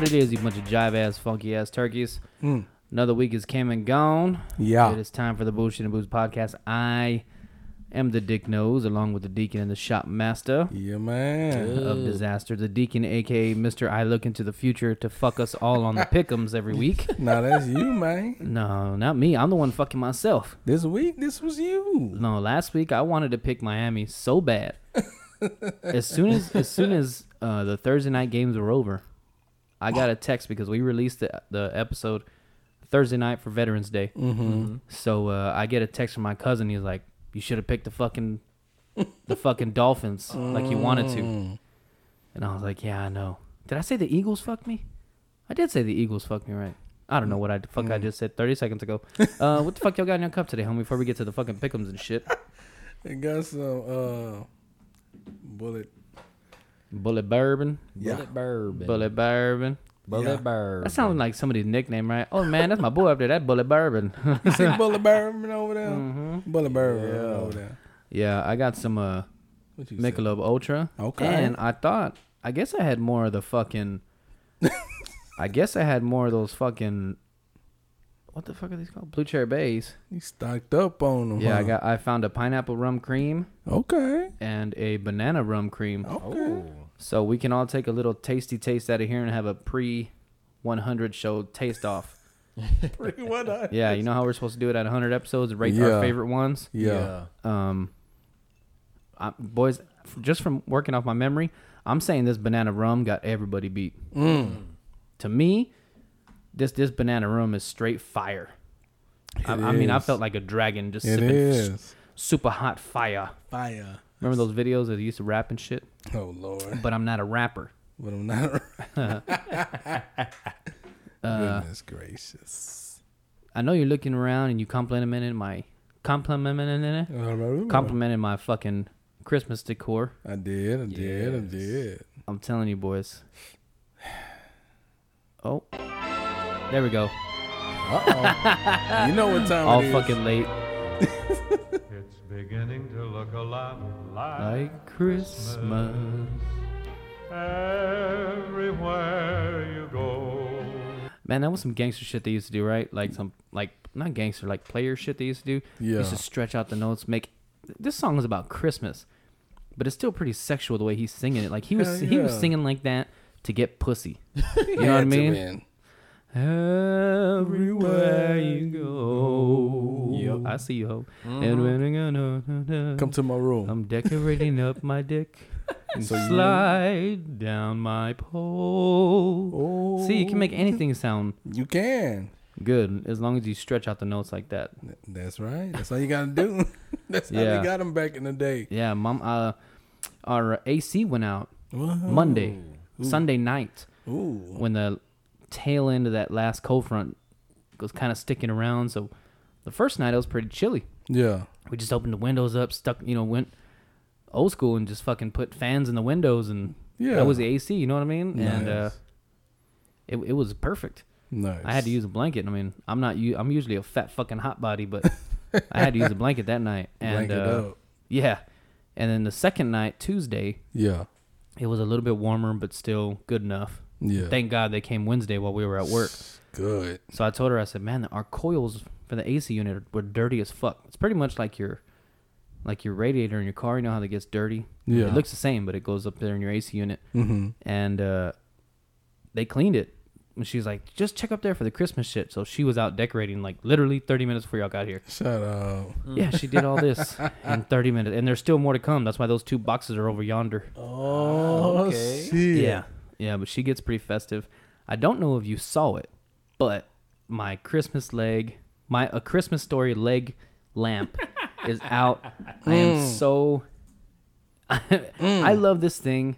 What it is, you bunch of jive ass, funky ass turkeys. Another week is came and gone. Yeah. It is time for the Bullshit and Booze podcast. I am the Dick Nose, along with the Deacon and the Shop Master Yeah, man. of Disaster. The Deacon, aka Mr. I Look into the Future to fuck us all on the pickums every week. Now that's you, man. No, not me. I'm the one fucking myself. This week, this was you. No, last week I wanted to pick Miami so bad. as soon as as soon as uh, the Thursday night games were over, I got a text because we released the the episode Thursday night for Veterans Day. Mm-hmm. So uh, I get a text from my cousin. He's like, "You should have picked the fucking the fucking Dolphins like you wanted to." And I was like, "Yeah, I know." Did I say the Eagles fucked me? I did say the Eagles fucked me, right? I don't know what I the fuck I just said 30 seconds ago. Uh, what the fuck y'all got in your cup today, homie? Before we get to the fucking pickums and shit. It got some uh Bulleit. Bulleit bourbon. Yeah. Bulleit bourbon. Bulleit bourbon. Bulleit Yeah. bourbon. That sounds like somebody's nickname, right? Oh man, that's my boy up there. That Bulleit bourbon. You see Bulleit bourbon over there? Mm-hmm. Bulleit bourbon over there. yeah, I got some uh What you say? Michelob Ultra. Okay. And I thought, I guess I had more of the fucking. I guess I had more of those fucking. What the fuck are these called? Blue Chair Bays. You stocked up on them. Yeah, I got. I found a pineapple rum cream Okay. and a banana rum cream. Okay. Oh. So we can all take a little tasty taste out of here and have a pre 100 show taste off. what I- Yeah, you know how we're supposed to do it at 100 episodes, rate Yeah. our favorite ones. Yeah. Um, I, boys, just from working off my memory, I'm saying this banana rum got everybody beat. Mm. To me, this this banana room is straight fire. I, I mean, I felt like a dragon just It sipping is. super hot fire. Fire. Remember those videos that they used to rap and shit? Oh Lord. But I'm not a rapper. But I'm not. Uh, Goodness gracious. I know you're looking around and you complimented my complimented complimented my fucking Christmas decor. I did. I did. I did. I'm telling you, boys. Oh, there we go. Uh oh. you know what time it is. All it is. fucking late, It's beginning to look a lot like, like Christmas. everywhere you go. Man, that was some gangster shit they used to do, right? Like some, like not gangster, like player shit they used to do. Yeah. They Used to stretch out the notes, make. This song is about Christmas, but it's still pretty sexual the way he's singing it. Like he was, Hell he was singing like that to get pussy. You know what I mean? Everywhere you go. Yep. I see you, ho. And when I gonna Come to my room. I'm decorating up my dick and So you- slide down my pole. oh, See, you can make anything sound You can. good as long as you stretch out the notes like that. That's right. That's all you gotta do. That's how Yeah. they got them back in the day. Yeah, mom. Uh, our AC went out Whoa. Monday, Sunday night Ooh. when the tail end of that last cold front was kind of sticking around. So the first night it was pretty chilly. Yeah. we just opened the windows up, stuck, you know, went old school and just fucking put fans in the windows and Yeah. that was the AC, you know what I mean? And uh, it it was perfect. Nice. I had to use a blanket. I mean, I'm not u- I'm usually a fat fucking hot body, but I had to use a blanket that night. And Blanket uh, up. yeah, and then the second night, Tuesday, Yeah. it was a little bit warmer, but still good enough. Yeah. Thank God they came Wednesday while we were at work. Good. So I told her, I said, man, our coils for the AC unit were dirty as fuck. It's pretty much like your, like your radiator in your car. You know how that gets dirty? Yeah. It looks the same, but it goes up there in your AC unit. Mm-hmm. And uh, they cleaned it. And she's like, just check up there for the Christmas shit. So she was out decorating like literally 30 minutes before y'all got here. Shut up. Yeah, she did all this in 30 minutes. And there's still more to come. That's why those two boxes are over yonder. Oh, okay. shit. Yeah. Yeah, but she gets pretty festive. I don't know if you saw it, but my Christmas leg, my a Christmas story leg lamp is out. I am mm. so I mm. love this thing.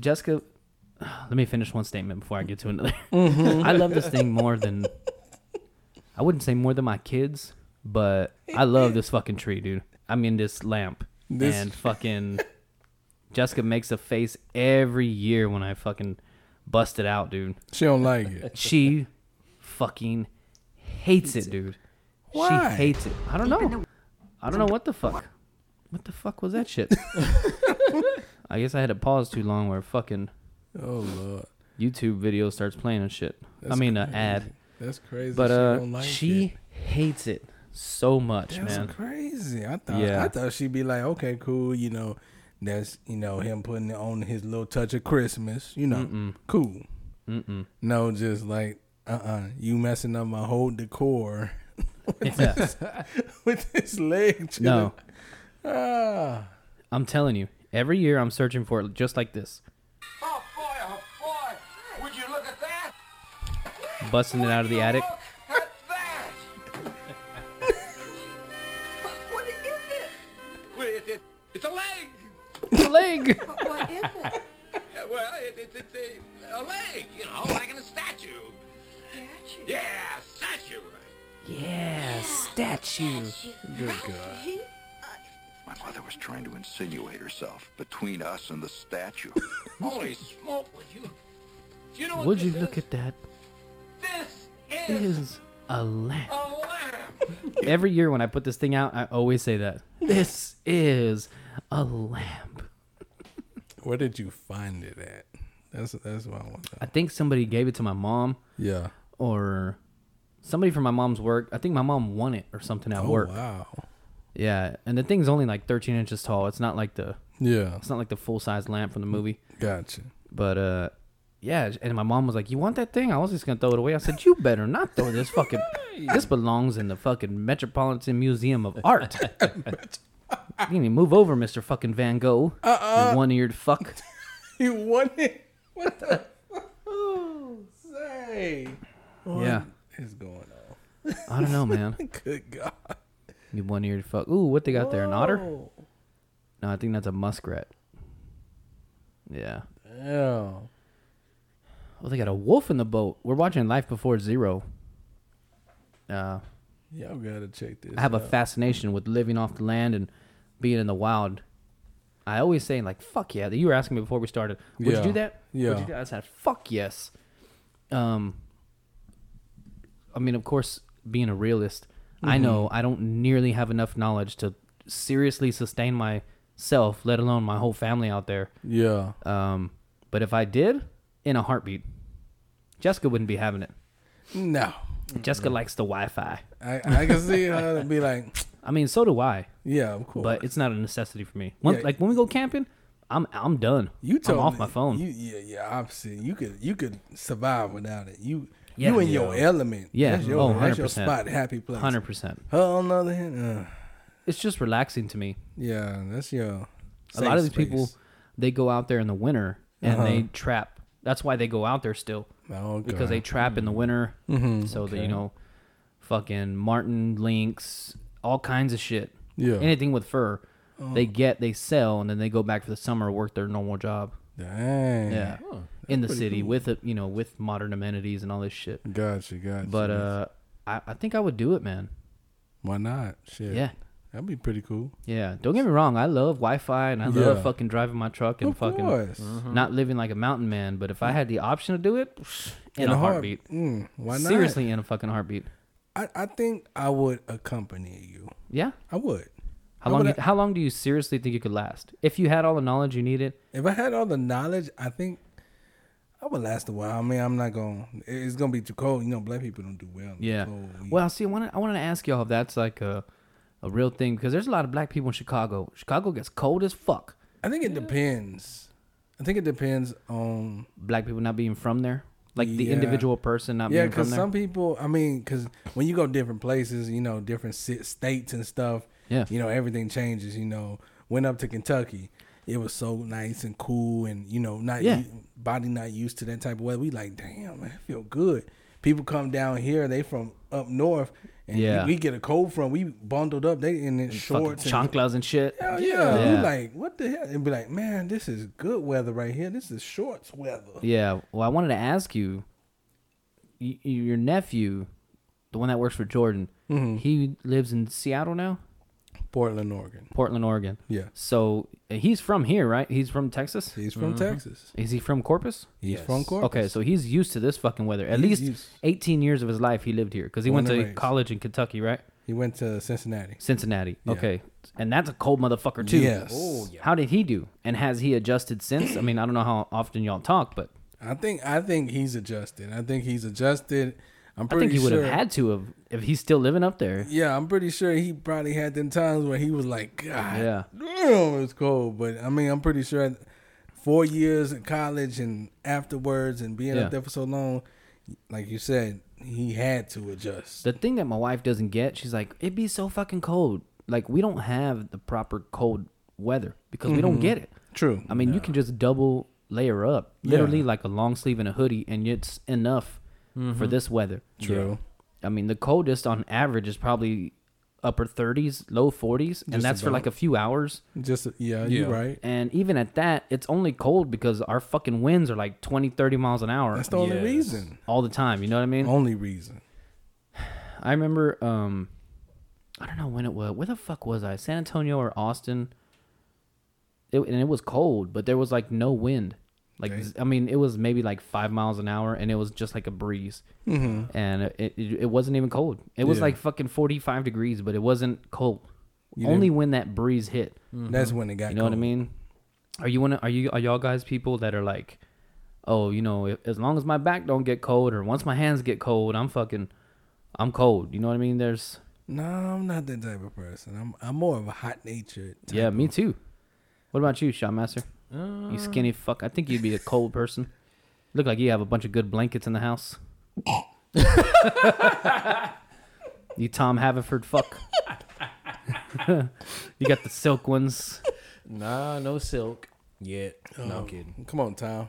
Jessica let me finish one statement before I get to another. Mm-hmm. I love this thing more than I wouldn't say more than my kids, but I love this fucking tree, dude. I mean this lamp. This- and fucking Jessica makes a face every year when I fucking bust it out, dude. She don't like it. She fucking hates it, dude. Why? She hates it. I don't know. I don't know what the fuck. What the fuck was that shit? I guess I had to pause too long where fucking Oh lord, YouTube video starts playing and shit. I That's mean, an ad. that's crazy. But she uh, don't like she it. hates it so much, man. That's man. crazy. I thought Yeah. I thought she'd be like, okay, cool. You know, that's you know him putting it on his little touch of Christmas. You know, Mm-mm. cool. Mm-mm. No, just like uh uh you messing up my whole decor Yeah. with this leg. No, Ah. I'm telling you, every year I'm searching for it just like this, Oh boy, oh boy! Would you look at that? busting it out of the attic. Insinuate between us and the statue. Holy smoke, would you? Do you know what Would you this look is? at that? This It is is a lamp. a lamp. Every year when I put this thing out, I always say that. This is a lamp. Where did you find it at? That's that's what I want. To I think somebody gave it to my mom Yeah. or somebody from my mom's work. I think my mom won it or something at Oh work. wow. Yeah, and the thing's only like 13 inches tall. It's not like the Yeah. it's not like the full size lamp from the movie. Gotcha. But uh, yeah. And my mom was like, "You want that thing?" I was just gonna throw it away. I said, "You better not throw this fucking. this belongs in the fucking Metropolitan Museum of Art." you need to move over, Mister Fucking Van Gogh. Uh-uh. You one-eared fuck. You it. What the? Oh, say. What Yeah. is going on? I don't know, man. Good God. You one-eared fuck. Ooh, what they got there? An otter? No, I think that's a muskrat. Yeah. Damn. Oh, they got a wolf in the boat. We're watching Life Below Zero. Uh, Y'all gotta check this. I have a fascination with living off the land and being in the wild. I always say like, "Fuck yeah!" You were asking me before we started. Would Yeah. you do that? Would Yeah. you do that? I said, "Fuck yes." Um, I mean, of course, being a realist, I Mm-hmm. know I don't nearly have enough knowledge to seriously sustain myself, let alone my whole family out there. Yeah. Um, but if I did, in a heartbeat, Jessica wouldn't be having it. No. Jessica likes the Wi-Fi. I I can see her be like, I mean, so do I. yeah, of course. but it's not a necessity for me. Once, Yeah. Like when we go camping, I'm I'm done. you told I'm off me- my phone. You, yeah, yeah, opposite. You could you could survive without it. You Yeah. you in your element. Yeah. That's your, Oh, that's your 100%. spot, happy place. Hundred percent. Her on the other hand, uh, It's just relaxing to me. yeah, that's your. a lot of these safe people, they go out there in the winter and Uh-huh. they trap. That's why they go out there still Oh, because they trap in the winter. Mhm, So that you know, fucking marten lynx, all kinds of shit. Yeah. Anything with fur, Oh. they get, they sell, and then they go back for the summer work their normal job. Dang. Yeah, in the city cool. with it, you know, with modern amenities and all this shit. Gotcha, gotcha. But uh, I, I think I would do it, man. why not? Shit. Yeah. That'd be pretty cool. Yeah, don't get me wrong. I love Wi-Fi and I love fucking driving my truck and Of fucking course. not living like a mountain man. But if I had the option to do it, in, a heart- heartbeat, Mm, why not? seriously, in a fucking heartbeat. I, I think I would accompany you. Yeah. I would. How I long? would- do- how long do you seriously think you could last if you had all the knowledge you needed? If I had all the knowledge, I think I would last a while. I mean, I'm not going. to It's gonna be too cold. You know, black people don't do well. Yeah. cold. We- Well, see, I wanted I wanted to ask y'all if that's like a a real thing because there's a lot of black people in Chicago. Chicago gets cold as fuck. I think it depends. I think it depends on Black people not being from there, like the Yeah. individual person not yeah, being from because there. some people. I mean, because when you go different places, you know, different states and stuff. Yeah. You know, everything changes. You know, went up to Kentucky. It was so nice and cool, and you know, not Yeah. body not used to that type of weather. We like, damn, man, I feel good. People come down here, they from up north, and Yeah. we, we get a cold front. We bundled up, they in shorts, and, chanclas and shit. Hell yeah. Yeah. We like, what the hell? And be like, man, this is good weather right here. This is shorts weather. Yeah. Well, I wanted to ask you, y- your nephew, the one that works for Jordan. Mm-hmm. He lives in Seattle now, Portland, Oregon. Portland, Oregon. Yeah, So uh, he's from here, right? He's from Texas. he's from Texas. Is he from Corpus? He's Yes. from Corpus. Okay, so he's used to this fucking weather. At He's least used- 18 years of his life he lived here because he Born went to raised. college in Kentucky, right? He went to Cincinnati. Cincinnati. Yeah. Okay, and that's a cold motherfucker too. Yes. Oh, yeah. How did he do? And has he adjusted since? I mean, I don't know how often y'all talk, but I think I think he's adjusted. I think he's adjusted. I'm I think he would sure. have had to have if he's still living up there. Yeah, I'm pretty sure he probably had them times where he was like, God, Yeah. damn, it's cold. But I mean, I'm pretty sure four years in college and afterwards and being Yeah. up there for so long, like you said, he had to adjust. The thing that my wife doesn't get, she's like, it'd be so fucking cold. Like we don't have the proper cold weather because we don't mm-hmm. get it. True. I mean, you can just double layer up, Yeah. literally like a long sleeve and a hoodie, and it's enough for this weather. True. I mean, the coldest on average is probably upper 30s, low 40s, and Just that's for like a few hours. Just yeah, Yeah. you're right. And even at that, it's only cold because our fucking winds are like 20, 30 miles an hour That's the only Yes. reason. all the time. You know what I mean? Only reason. I remember, um, I don't know when it was. Where the fuck was I? San Antonio or Austin? It, and it was cold, but there was like no wind. Like Okay. z- I mean, it was maybe like five miles an hour, and it was just like a breeze, Mm-hmm. and it, it it wasn't even cold. It was Yeah. like fucking forty five degrees, but it wasn't cold. You Only didn't- when that breeze hit. That's when it got. You know what I mean? Are you one? Are you are y'all guys people that are like, oh, you know, if, as long as my back don't get cold, or once my hands get cold, I'm fucking, I'm cold. You know what I mean? There's No, I'm not that type of person. I'm I'm more of a hot natured. yeah, me too. What about you, Shotmaster? you uh, skinny fuck. I think you'd be a cold person. Look like you have a bunch of good blankets in the house. you Tom Haverford fuck. you got the silk ones. Nah, no silk yet. No. I'm um, kidding. Come on, Tom.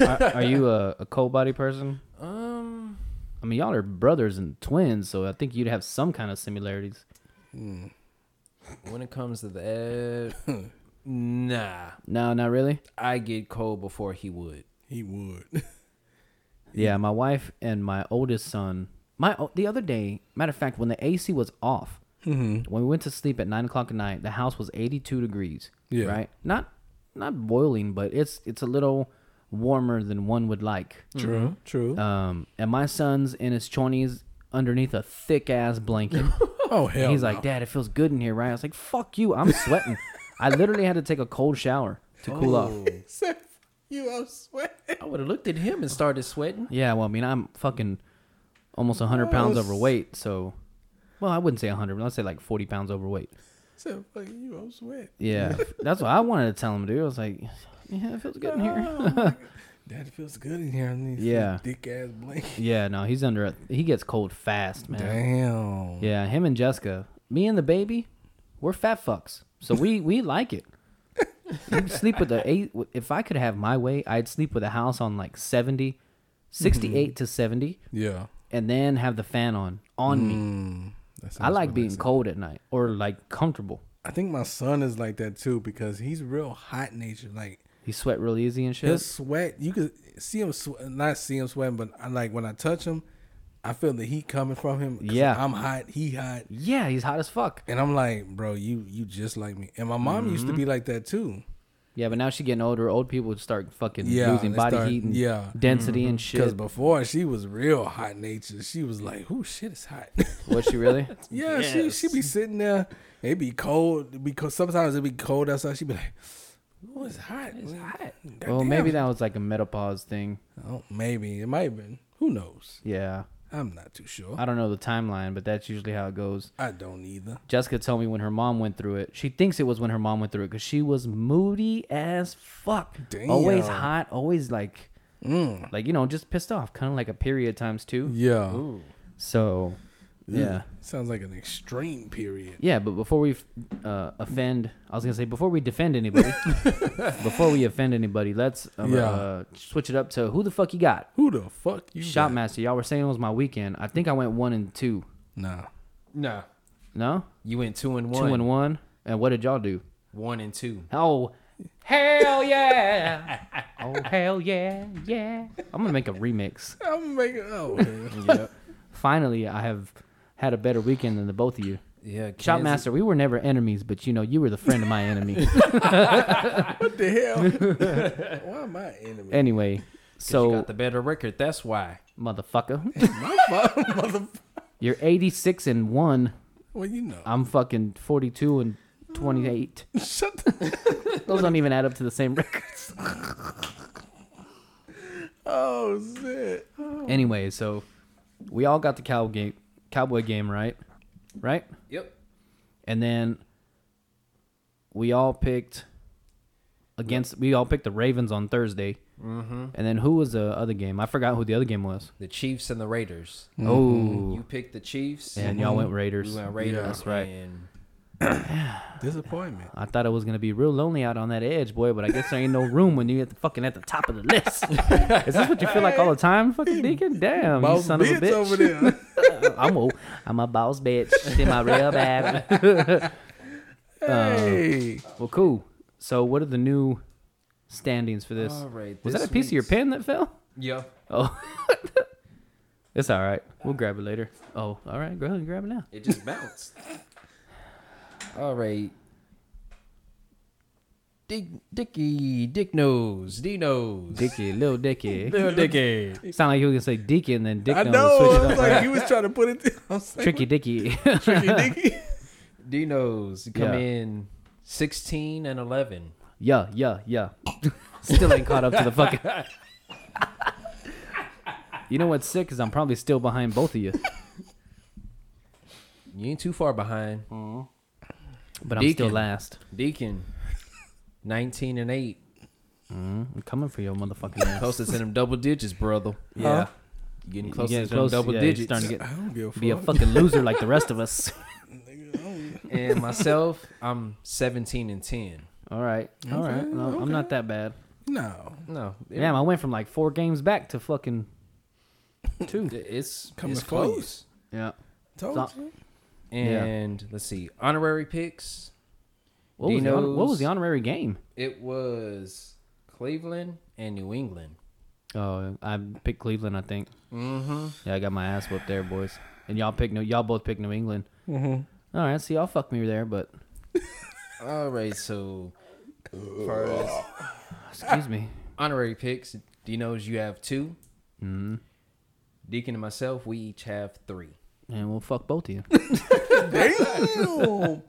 Are, are you a, a cold body person? Um, I mean, y'all are brothers and twins, so I think you'd have some kind of similarities. Hmm. when it comes to that, nah, No, not really. I get cold before he would. He would. Yeah, my wife and my oldest son. My the other day, matter of fact, when the AC was off, when we went to sleep at nine o'clock at night, the house was eighty-two degrees. Yeah. Right. Not not boiling, but it's it's a little warmer than one would like. True. True. Um, and my son's in his twenties underneath a thick ass blanket. oh And hell. he's no. like, Dad, it feels good in here, right? I was like, Fuck you, I'm sweating. I literally had to take a cold shower to cool off. Oh. Except you, I'm sweating. I would have looked at him and started sweating. Yeah, well, I mean, I'm fucking almost 100 pounds Yes. overweight, so. Well, I wouldn't say 100, but let's say like 40 pounds overweight. Except fucking you, I'm sweating. Yeah, that's what I wanted to tell him, dude. I was like, yeah, it feels good in here. Oh, Dad, feels good in here. on these Yeah. Thick ass blanket. yeah, no, he's under, a, he gets cold fast, man. Damn. Yeah, him and Jessica, me and the baby, we're fat fucks. So we, we like it. We'd sleep with a eight. If I could have my way, I'd sleep with a house on like 70, 68 to 70, Yeah. and then have the fan on, on me. Mm, that I sounds like being relaxing. cold at night or like comfortable. I think my son is like that too because he's real hot natured. Like He sweat real easy and shit. sweat. You could see him, swe- not see him sweating, but I like when I touch him, I feel the heat coming from him. Yeah. I'm hot. He hot. Yeah, he's hot as fuck. And I'm like, bro, you you just like me. And my mom used to Mm-hmm. be like that too. Yeah, but now she getting older. Old people start fucking Yeah, losing they body start- heat and yeah. density and shit. Because before she was real hot natured. She was like, "Who shit is hot?" Was she really? yeah, she she be sitting there. It be cold because sometimes it be cold outside. She be like, "Oh, it's hot. It's hot." well, maybe that was like a menopause thing. Oh, maybe it might have been. Who knows? Yeah, I'm not too sure. I don't know the timeline, but that's usually how it goes. I don't either. Jessica told me when her mom went through it. She thinks it was when her mom went through it because she was moody as fuck. Always hot. Always like, Mm. like you know, just pissed off. Kind of like a period times two. Yeah. So, yeah. Sounds like an extreme period. Yeah, but before we uh, offend, I was gonna say before we defend anybody, before we offend anybody, let's uh, Yeah. uh, switch it up to who the fuck you got? Who the fuck you? got? Shotmaster. Y'all were saying it was my weekend. I think I went one and two. Nah. Nah, No, you went two and one. two and one. And what did y'all do? One and two. Oh, hell yeah! oh hell yeah, yeah! I'm gonna make a remix. I'm gonna make it. Oh, hell. finally I have had a better weekend than the both of you. Yeah, Kansas- Shopmaster, we were never enemies, but you know you were the friend of my enemy. What the hell? Why am I enemy? anyway, 'cause you got the better record. That's why. motherfucker, My fault, mother. you're 86 and one. Well, you know. I'm fucking 42 and 28. Shut the. Those don't even add up to the same records. Oh shit. Anyway, so we all got the cow game, cowboy game right, right, Yep. and then we all picked against. We all picked the Ravens on Thursday, mm-hmm. and then who was the other game? I forgot who the other game was. The Chiefs and the Raiders. Oh, You picked the Chiefs. and y'all went Raiders. We went Raiders. That's right. And Disappointment. I thought it was gonna be real lonely out on that edge, boy, but I guess there ain't no room when you at the fucking at the top of the list. Is this what you feel like all the time, fucking Deacon? Damn, you Boss son of a bitch bitch. over there. I'm a, I'm a boss bitch. in my real bad. Uh, hey. Well, cool. So, what are the new standings for this? All right, Was that a this piece of your pen that fell? Yeah. Oh, it's all right. We'll grab it later. Oh, all right. Go ahead and grab it now. It just bounced. All right. Dick, Dicky, Dick Nose, D Nose. Dicky, little Dicky. Little Dicky. Sound like you was gonna say Dicky and then Dick I Nose know. it It's up. like he was trying to put it. I'm saying, Tricky Dicky. Tricky Dicky. D Nose come Yeah. in 16 and 11. yeah, yeah, yeah. Still ain't caught up to the fucking. you know what's sick is I'm probably still behind both of you, You ain't too far behind. Mm-hmm. But I'm still Deacon. last. Deacon, 19 and 8. Mm, I'm coming for your motherfucking ass. Closest in them double digits, brother. Yeah. You getting You closer getting to them close, double yeah, you're digits. starting to get I don't give a be a fucking loser like the rest of us. and myself, I'm 17 and 10. All right, all right. No, I'm not that bad. No. No, it- Damn, I went from like four games back to fucking two. it's Coming it's for you. close. Yeah. Told So- you. And let's see, honorary picks. What was, the, what was the honorary game? It was Cleveland and New England. Oh, I picked Cleveland, I think. Mm-hmm. Yeah, I got my ass whooped there, boys. And y'all picked New. Y'all both picked New England. Mm-hmm. All right, see, y'all fucked me there, but All right, so for us, excuse me. honorary picks, Dino's you have two. Mm-hmm. Deacon and myself, we each have three. And we'll fuck both of you. Damn.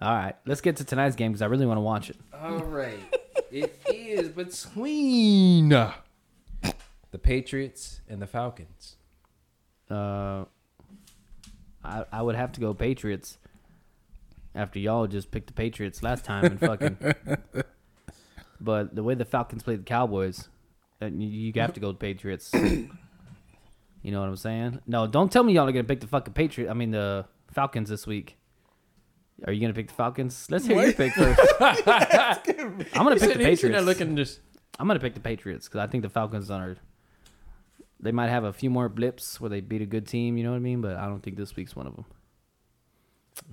All right, let's get to tonight's game because I really want to watch it. All right, it is between the Patriots and the Falcons. Uh, I I would have to go Patriots. After y'all just picked the Patriots last time and fucking. but the way the Falcons played the Cowboys, uh, you, you have to go Patriots. you know what I'm saying? No, don't tell me y'all are gonna pick the fucking Patriot. I mean the Falcons this week. Are you gonna pick the Falcons? Let's hear you What? pick first. I'm gonna pick the Patriots. looking just. I'm gonna pick the Patriots because I think the Falcons are. They might have a few more blips where they beat a good team, you know what I mean. But I don't think this week's one of them.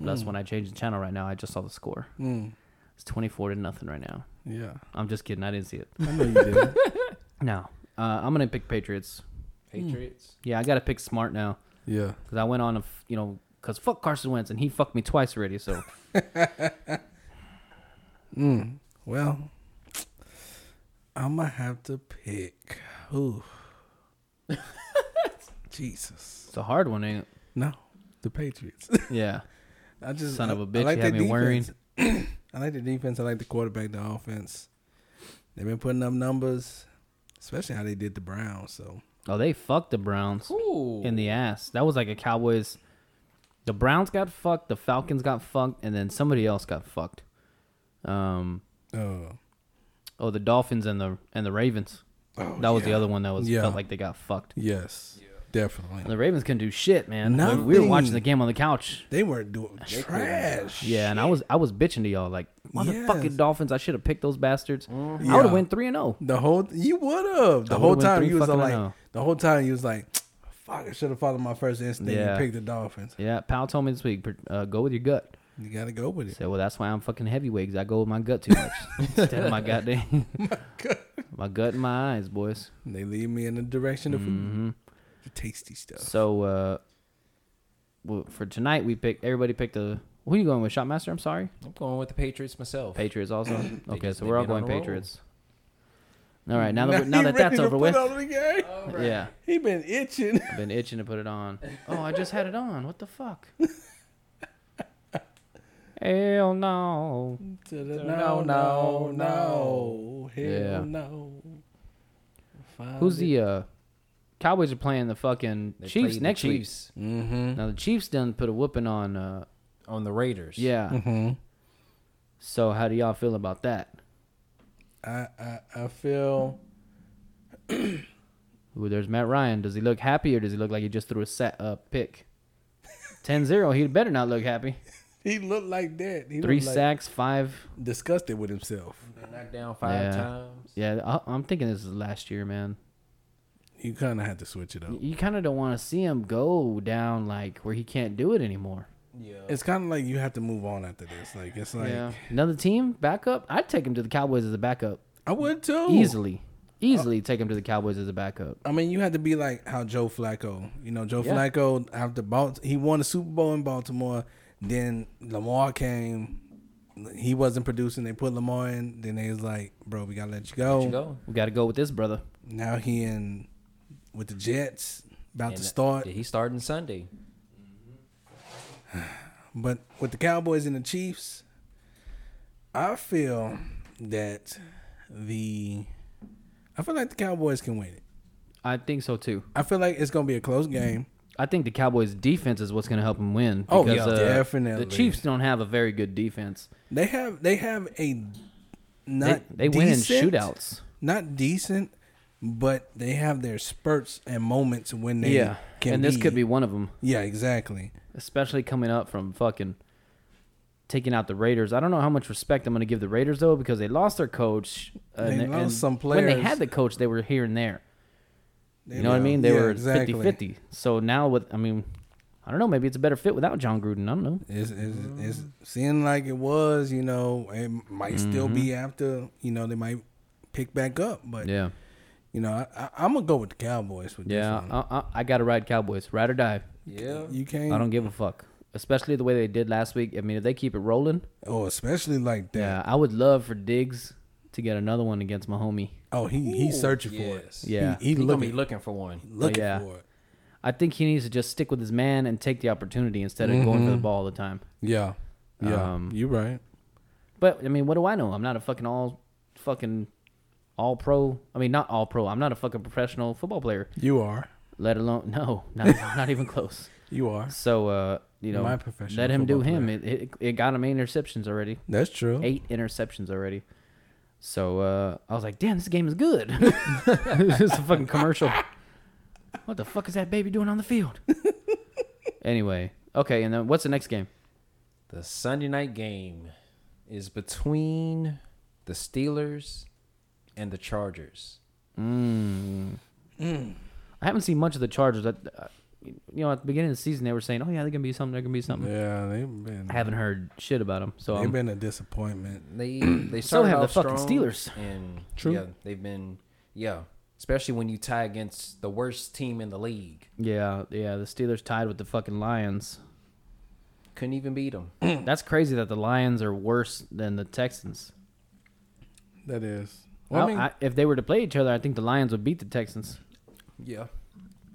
That's when I changed the channel right now. I just saw the score. Mm. It's 24 to nothing right now. Yeah. I'm just kidding. I didn't see it. I know you did. No, uh, I'm gonna pick Patriots. Patriots. Yeah, I gotta pick smart now yeah. because I went on a, f- you know, because fuck Carson Wentz and he fucked me twice already. So Mm. Well, I'm gonna have to pick. Ooh. Jesus. it's a hard one, ain't it? No, the Patriots. Yeah. I just Son of a bitch, I like you had me worrying. defense. I like the defense. I like the quarterback, the offense. They've been putting up numbers, especially how they did the Browns. So Oh, they fucked the Browns. Ooh. in the ass. That was like a Cowboys. The Browns got fucked. The Falcons got fucked, and then somebody else got fucked. Um. uh, Oh, the Dolphins and the and the Ravens. oh, That was the other one that was Yeah. felt like they got fucked. Yes, definitely. And the Ravens couldn't do shit, man. Like, we were watching the game on the couch. They weren't doing trash. Yeah, and I was I was bitching to y'all like motherfucking Yes. Dolphins. I should have picked those bastards. I would have went three and oh. zero. The whole you would have. The I whole time you was like, oh. the whole time you was like, fuck, I should have followed my first instinct Yeah. and picked the Dolphins. Yeah, Pal told me this week, uh, go with your gut. You gotta go with it. Said, well, that's why I'm fucking heavyweight. 'cause I go with my gut too much instead of my goddamn My God. my gut and my eyes, boys. They lead me in the direction of food. hmm The tasty stuff. So uh, well, for tonight, we picked. Everybody picked a. Who you going with, Shotmaster? I'm sorry, I'm going with the Patriots myself. Patriots also. okay, just- so we're all going a roll. Patriots. All right, now that we- he now that that's over with, on the yeah, He been itching. I've been itching to put it on. Oh, I just had it on. What the fuck? Hell no. To the No, no, no. Hell Yeah. no. Who's the uh? Cowboys are playing the fucking They Chiefs played the next week. Chiefs Mm-hmm. Now the Chiefs done put a whooping on. uh on the Raiders. Yeah. Mm-hmm. So how do y'all feel about that? I, I I feel Ooh, there's Matt Ryan. Does he look happy or does he look like he just threw a set uh, pick? 10-0. He better not look happy. he looked like that. He Three looked like sacks, five. disgusted with himself. Knocked down five Yeah. times. Yeah, I, I'm thinking this is last year, man. You kind of had to switch it up. You, you kind of don't want to see him go down like where he can't do it anymore. Yeah. It's kind of like you have to move on after this. Like it's like yeah, another team backup. I'd take him to the Cowboys as a backup I would too. easily, easily take him to the Cowboys as a backup. I mean, you had to be like how Joe Flacco. You know, Joe Yeah. Flacco after Balt, he won the Super Bowl in Baltimore. Then Lamar came. He wasn't producing. They put Lamar in. Then they was like, "Bro, we gotta let you go." Let you go. We got to go with this brother. Now he in with the Jets, about And, to uh, start. Yeah, he's starting Sunday. But with the Cowboys and the Chiefs, I feel that the I feel like the Cowboys can win it. I think so too. I feel like it's gonna be a close game. I think the Cowboys' defense is what's going to help them win. Oh, because, yeah, uh, definitely. The Chiefs don't have a very good defense. They have they have a They, not they win in decent- shootouts. Not decent, but they have their spurts and moments when they Yeah, and this could be one of them, yeah exactly. Especially coming up from fucking taking out the Raiders. I don't know how much respect I'm going to give the Raiders though, because they lost their coach. uh, They and- lost and some players. When they had the coach, they were here and there. They You know what I mean? They Yeah, were exactly. 50-50. So now with, I mean, I don't know. Maybe it's a better fit without Jon Gruden. I don't know. It's, it's, it's seeing like it was, you know, it might still be after, you know, they might pick back up, but Mm-hmm. Yeah, you know, I, I'm gonna go with the Cowboys with yeah. this one. I, I, I got to ride Cowboys, ride or die. Yeah. you can't. I don't give a fuck. Especially the way they did last week. I mean, if they keep it rolling, Oh, especially like that. yeah, I would love for Diggs to get another one against my homie. Oh, he he's searching for it. Yeah. he, he He's gonna looking be looking for one. looking yeah. for it. I think he needs to just stick with his man and take the opportunity instead of going for the ball all the time. Yeah, yeah, Um, you're right. But I mean, what do I know? I'm not a fucking all fucking all pro. I mean, not all pro. I'm not a fucking professional football player. You are, Let alone no, not not even close. you are. So uh, you know, My profession. let him do football him. It, it it got him eight interceptions already. That's true. Eight interceptions already. So uh, I was like, damn, this game is good. it's a fucking commercial. What the fuck is that baby doing on the field? anyway, okay, and then what's the next game? The Sunday night game is between the Steelers and the Chargers. Mm. I haven't seen much of the Chargers. I, uh, you know, at the beginning of the season, they were saying, "Oh yeah, they're gonna be something. They're gonna be something." Yeah, they've been. I haven't heard shit about them. So They've I'm, been a disappointment. They they So started have the fucking Steelers. and True. Yeah, they've been yeah, especially when you tie against the worst team in the league. yeah, yeah. The Steelers tied with the fucking Lions. Couldn't even beat them. That's crazy that the Lions are worse than the Texans. That is. Well, Well, I mean, I, if they were to play each other, I think the Lions would beat the Texans. Yeah.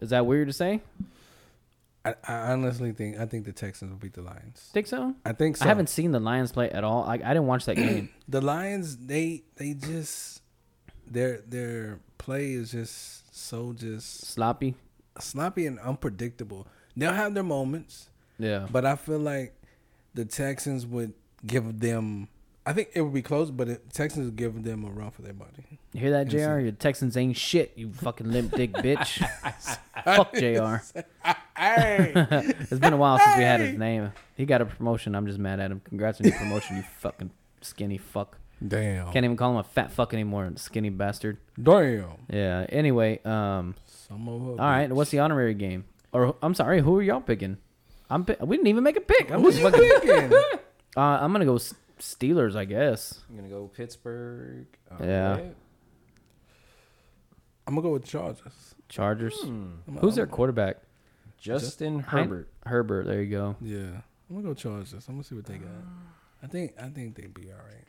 Is that weird to say? I, I honestly think I think the Texans will beat the Lions. Think so? I think so. I haven't seen the Lions play at all. I, I didn't watch that game. the Lions. They they just their their play is just so just Sloppy. sloppy and unpredictable. They'll have their moments, Yeah. but I feel like the Texans would give them. I think it would be close, but the Texans would give them a run for their money. You hear that, Jr.? Your Texans ain't shit. You fucking limp dick bitch. Fuck Jr. It's been a while since we had his name. He got a promotion. I'm just mad at him. Congrats on your promotion, you fucking skinny fuck. damn, Can't even call him a fat fuck anymore, skinny bastard. damn. Yeah. Anyway, um, Some of all right. What's the honorary game? Or I'm sorry, who are y'all picking? I'm. Pi- we didn't even make a pick. I'm just fucking. picking? Uh, I'm gonna go Steelers, I guess. I'm gonna go Pittsburgh. Yeah. Alright. I'm gonna go with Chargers. Chargers. Hmm. I'm- Who's their quarterback? Justin Hein- Herbert. Herbert. There you go. Yeah, I'm gonna go Chargers. I'm gonna see what they got. I think I think they'd be all right.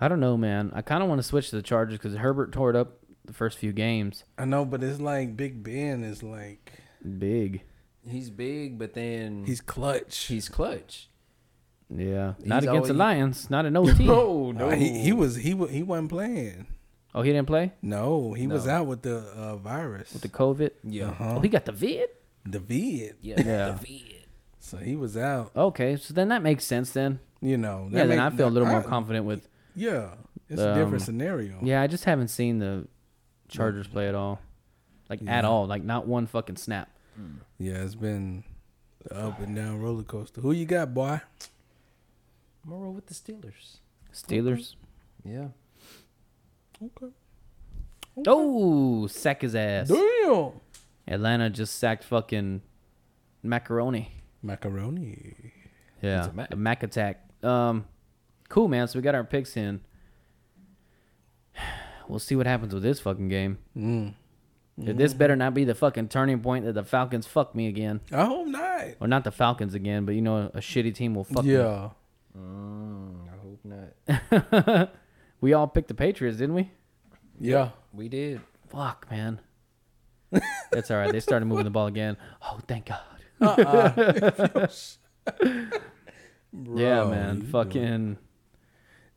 I don't know, man. I kind of want to switch to the Chargers because Herbert tore it up the first few games. I know, but it's like Big Ben is like Big. He's big, but then he's clutch. he's clutch. Yeah. Not He's against the Lions. Not an OT. No, Uh, he, he was he wa- he wasn't playing. Oh, he didn't play No, he was No. out with the uh, virus. with the COVID. Yeah. uh-huh. Oh, he got the vid. the vid. Yeah. Yeah. The vid. So he was out. Okay, so then that makes sense. Then You know. that yeah, then make- I feel a little more I- confident with. Yeah, it's a different Um, scenario. Yeah, I just haven't seen the Chargers play at all, like at Yeah. all, like not one fucking snap. Yeah, it's been the up and down roller coaster. Who you got, boy? I'm gonna roll with the Steelers. Steelers. Yeah. Okay. Oh, sack his ass. Damn. Atlanta just sacked fucking macaroni. Macaroni. Yeah, It's a Mac. the Mac attack. Um, cool man. So we got our picks in. We'll see what happens with this fucking game. Mm. If This better not be the fucking turning point that the Falcons fuck me again, I hope not. or not the Falcons again, but you know a shitty team will fuck me. Yeah. Mm, I hope not. We all picked the Patriots, didn't we? Yeah. We did. Fuck, man. That's all right. They started moving the ball again. Oh, thank God. Uh-uh. yeah, man. you Fucking.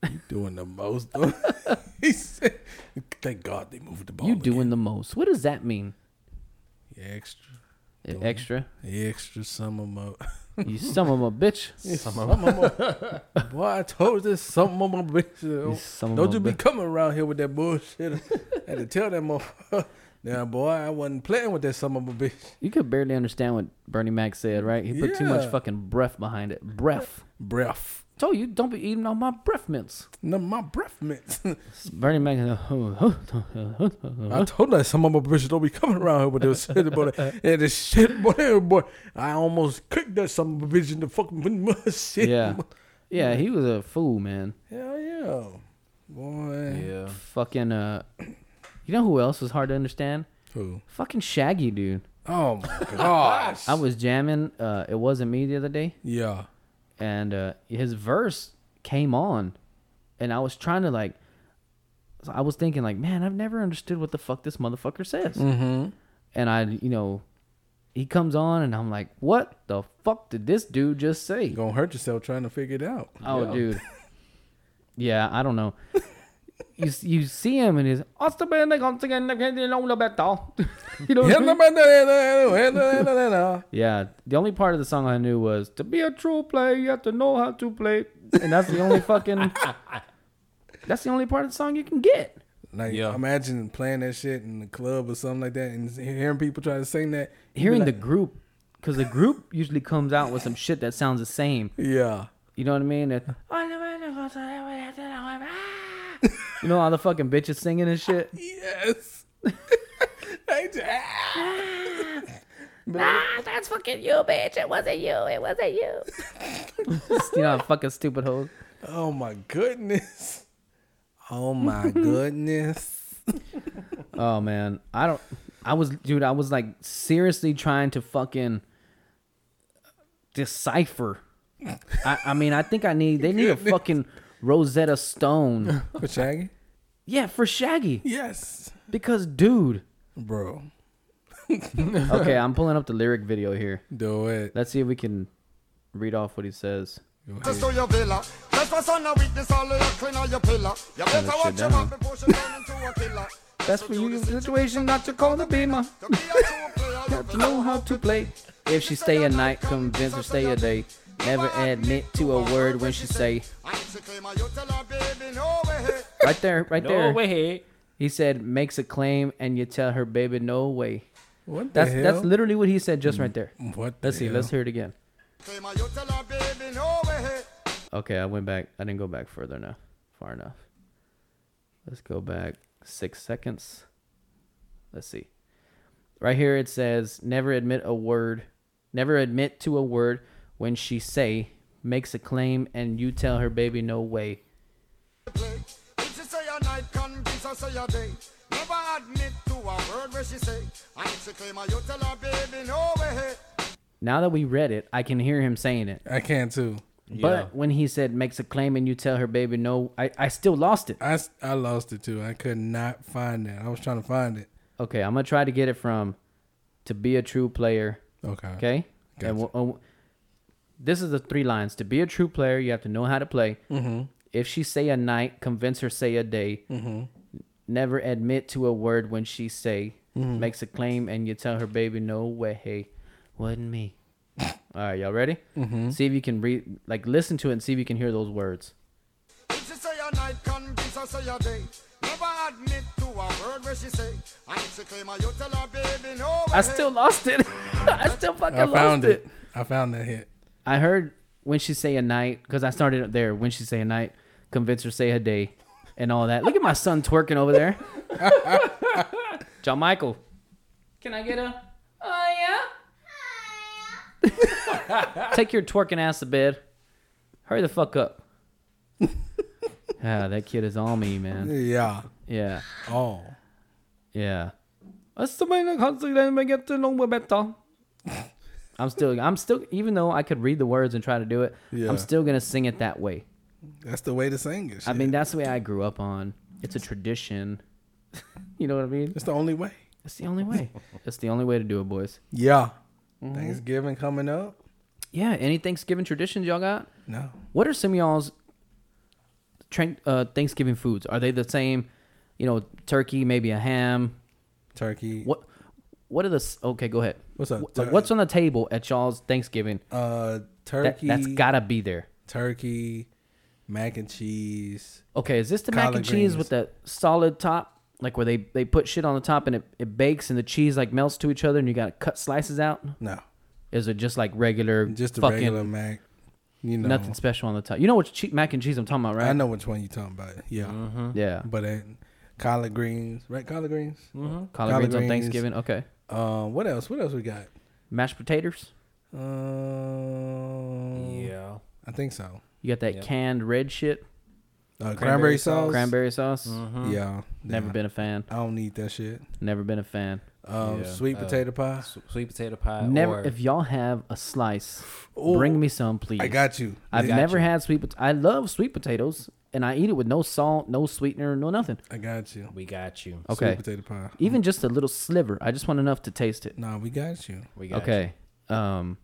Doing, doing the most. he said, "Thank God they moved the ball." You doing the most. What does that mean? again. extra, Extra. extra some of my. You some of a bitch. Some of my. Boy, I told this some of my bitch. You some Don't you be coming around here with that bullshit. I had to tell that motherfucker. Now, boy, I wasn't playing with that some of a bitch. You could barely understand what Bernie Mac said, right? He put too much fucking breath behind it. Breath. Breath. Told you, don't be eating all my breath mints. No, my breath mints. Bernie Mac. I told that some of my bitches don't be coming around here with this shit, boy. And this shit, boy, boy. I almost kicked that some of bitch in the fucking shit. yeah. Yeah, he was a fool, man. Hell yeah. Boy. Yeah. Fucking, uh. You know who else was hard to understand? Who? Fucking Shaggy, dude. Oh my gosh. I was jamming. Uh, it wasn't me the other day, yeah. And uh, his verse came on, and I was trying to like. I was thinking like, man, I've never understood what the fuck this motherfucker says, Mm-hmm. and I, you know, he comes on, and I'm like, what the fuck did this dude just say? Gonna hurt yourself trying to figure it out. Oh, dude. Yeah, I don't know. You you see him and he's "Hasta bene consiguen que no lo. You know what I mean? Yeah, the only part of the song I knew was to be a true player, you have to know how to play, and that's the only fucking. that's the only part of the song you can get. Like, Yeah. imagine playing that shit in the club or something like that, and hearing people try to sing that. you'd be Hearing the group, because the group usually comes out with some shit that sounds the same. yeah, You know what I mean? That- you know all the fucking bitches singing and shit. yes. Hey, ah. Ah, that's fucking you, bitch. It wasn't you. It wasn't you. you know, fucking stupid hoes. oh my goodness. Oh my goodness. Oh man, I don't. I was, dude. I was like seriously trying to fucking decipher. I, I mean, I think I need. They need a fucking Rosetta Stone. For Shaggy? Yeah, for Shaggy. Yes, Because, dude. bro. Okay, I'm pulling up the lyric video here. Do it. Let's see if we can read off what he says. Go Just to your villa. Just for son of witness all of your clean on your pillar. You better watch your mouth before she turn into a killer. Best for you the situation not to call the beamer. To be a true player, you Got to know how to play. If she stay a night, convince her stay a day. Never admit to a word when she say. And she claim her, you tell her, baby, no way. Right there, right there. No way. He said makes a claim and you tell her, baby, no way. What the That's hell? that's literally what he said just right there. Mm, what the Let's see. hell? Let's hear it again. Claim her, you tell her, baby, no way. Okay, I went back. I didn't go back further enough, far enough. Let's go back six seconds. Let's see. Right here it says, never admit a word, never admit to a word when she say makes a claim and you tell her, baby, no way. Play. If she say a night, convince her say a day. Never admit to a word where she say. And if she claim her, you tell her, baby, no way. Now that we read it, I can hear him saying it. I can too. But when he said makes a claim and you tell her baby no, I, I still lost it. I, I lost it too. I could not find that. I was trying to find it. Okay, I'm gonna try to get it from to be a true player. Okay. Okay. Gotcha. And we'll- uh, this is the three lines. To be a true player, you have to know how to play. Mm-hmm. If she say a night, convince her say a day. Mm-hmm. Never admit to a word when she say Mm-hmm. makes a claim and you tell her baby no way, hey, wasn't me. All right, y'all ready? Mm-hmm. See if you can read, like, listen to it and see if you can hear those words. If she say a night, convince her say a day. Never admit to a word where she say. And if she claim her, you tell her, baby, no way. I still lost it. I still fucking I lost it. it. I found that hit. I heard when she say a night because I started up there. When she say a night, convince her say a day, and all that. Look at my son twerking over there. John Michael, can I get a? Oh yeah. Take your twerking ass to bed. Hurry the fuck up. ah, that kid is on me, man. Yeah. Yeah, Oh. yeah. I'm still, I'm still, even though I could read the words and try to do it, Yeah. I'm still gonna sing it that way. That's the way to sing it. I mean, that's the way I grew up on. It's a tradition. you know what I mean? it's the only way. It's the only way. It's the only way to do it, boys. Yeah. Mm-hmm. Thanksgiving coming up? Yeah. Any Thanksgiving traditions y'all got? No. What are some of y'all's tra- uh, Thanksgiving foods? Are they the same? You know, turkey, maybe a ham. Turkey. What? What are the? Okay, go ahead. What's up? What's on the table at y'all's Thanksgiving? Uh, turkey. that's gotta be there. turkey, mac and cheese. Okay, is this the mac and cheese with the solid top? Like where they, they put shit on the top and it, it bakes and the cheese like melts to each other and you gotta cut slices out? No, Is it just like regular, just a fucking regular mac. You know, nothing special on the top? You know what che- mac and cheese I'm talking about, right? I know which one you're talking about. Yeah, Yeah, but uh, collard greens, right? Collard greens. collard, collard greens on. Thanksgiving. Okay, Um, what else? What else we got? mashed potatoes. Um, Yeah. I think so. You got that Yep. canned red shit, Uh, cranberry, sauce. cranberry sauce. Yeah, Never yeah. been a fan. I don't need that shit. Never been a fan. Um, Yeah. sweet Uh, potato pie. S- sweet potato pie. Never. Or, If y'all have a slice, Ooh. bring me some, please. I got you. I've got never you. had sweet. Pot- I love sweet potatoes, and I eat it with no salt, no sweetener, no nothing. I got you. we got you. Okay. Sweet potato pie. Even just a little sliver. I just want enough to taste it. Nah, we got you. We got Okay. Um,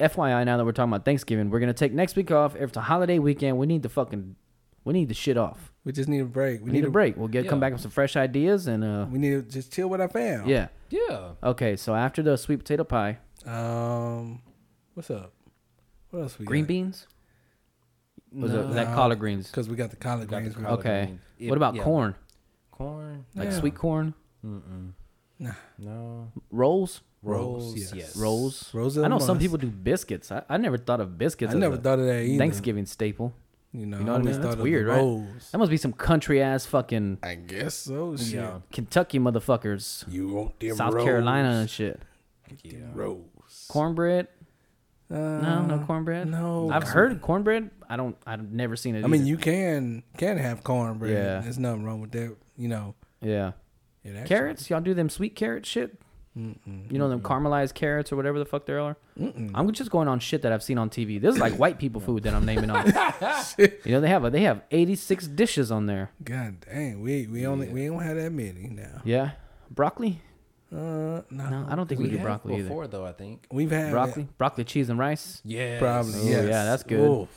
FYI, now that we're talking about Thanksgiving, we're gonna take next week off. If it's a holiday weekend, we need to fucking, we need the shit off. We just need a break. We, We need a break. We'll get come back with some fresh ideas and uh, We need to just chill with our fam. yeah. Yeah. Okay, so after the sweet potato pie, Um, what's up? What else we green got? beans. Was it was that collard greens? Because we got the collard Got the greens. collard Okay. green. If- what about yeah. corn? Corn? Like Yeah. sweet corn No. rolls. Rolls, yes. yes. Rolls. Rolls I are know some people do biscuits. I, I never thought of biscuits. I as never a thought of that either. Thanksgiving staple. You know, You know what I mean? That's weird, right? rolls. That must be some country ass fucking I guess so. Shit. Yeah. Kentucky motherfuckers, You want them South rolls. Carolina and shit. Yeah. rolls. Cornbread? Uh, No, no cornbread. no. I've heard cornbread. I don't. I've never seen it. I mean, you can can have cornbread. Yeah. There's nothing wrong with that. You know, yeah. it actually- Carrots? Y'all do them sweet carrot shit? You know them caramelized carrots or whatever the fuck they are. I'm just going on shit that I've seen on TV. This is like white people food that I'm naming on. you know they have a, they have 86 dishes on there. God dang, we we only we don't have that many now. Yeah, broccoli. Uh, no, No, I don't think we, do had broccoli either. before though. I think. we've had Broccoli, broccoli, cheese and rice. Yeah. probably. Oh, yes. yeah, that's good. Oof.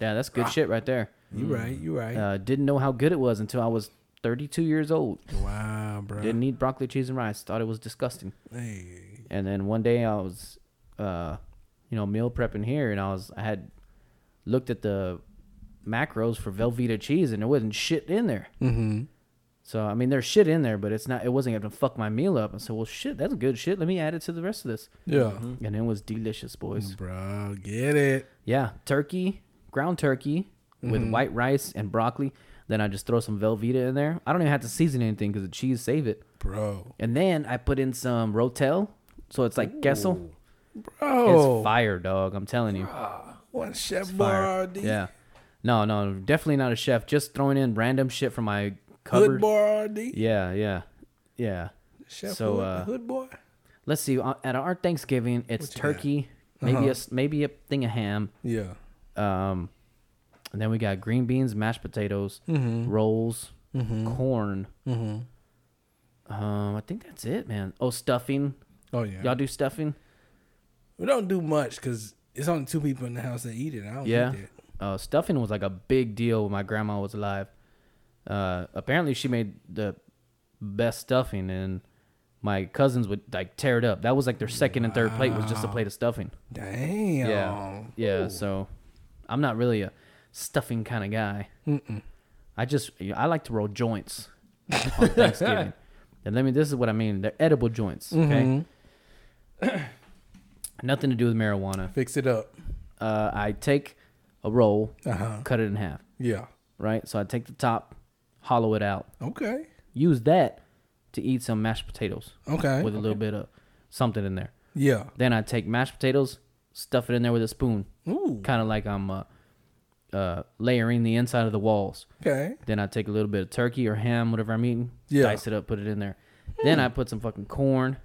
Yeah, that's good shit right there. You right, you right. Uh, didn't know how good it was until I was 32 years old. wow, bro. Didn't eat broccoli, cheese, and rice. Thought it was disgusting. Hey, And then one day I was, uh, you know, meal prepping here, and I was I had looked at the macros for Velveeta cheese, and there wasn't shit in there. mm-hmm. So I mean, there's shit in there, but it's not. It wasn't gonna fuck my meal up. I said, well, shit, that's good shit. Let me add it to the rest of this, Yeah, mm-hmm. and it was delicious, boys. bro, get it. Yeah, turkey, ground turkey with mm-hmm. white rice and broccoli. Then I just throw some Velveeta in there. I don't even have to season anything because the cheese save it. Bro, And then I put in some Rotel, so it's like queso. bro, It's fire, dog. I'm telling you. Ah, one chef Fire. Boyardee. Yeah. No, no, definitely not a chef. Just throwing in random shit from my Hood cupboard. Boyardee. Yeah, yeah. Yeah. Chef So, Hood, uh, Hood boy. Let's see. uh, At our Thanksgiving, it's What you got? turkey, maybe Uh-huh. a s- maybe a thing of ham. Yeah. Um, and then we got green beans, mashed potatoes, Mm-hmm. rolls, corn. Mm-hmm. Um, I think that's it, man. Oh, stuffing. Oh yeah. Y'all do stuffing? we don't do much because it's only two people in the house that eat it. I don't Yeah. eat. Uh, stuffing was like a big deal when my grandma was alive. Uh, apparently she made the best stuffing, and my cousins would like tear it up. That was like their second and third plate was just a plate of stuffing. Damn. Yeah, yeah. So I'm not really a stuffing kind of guy. I just I like to roll joints on Thanksgiving. and let me. This is what I mean. They're edible joints. Okay. Nothing to do with marijuana. Fix it up. Uh, I take a roll, Uh-huh. cut it in half. Yeah. Right. So I take the top, hollow it out. Okay. Use that to eat some mashed potatoes Okay. with a little bit of something in there. Yeah. Then I take mashed potatoes, stuff it in there with a spoon, Ooh. kind of like I'm uh, uh, layering the inside of the walls. Okay. Then I take a little bit of turkey or ham, whatever I'm eating, Yeah. dice it up, put it in there. Then I put some fucking corn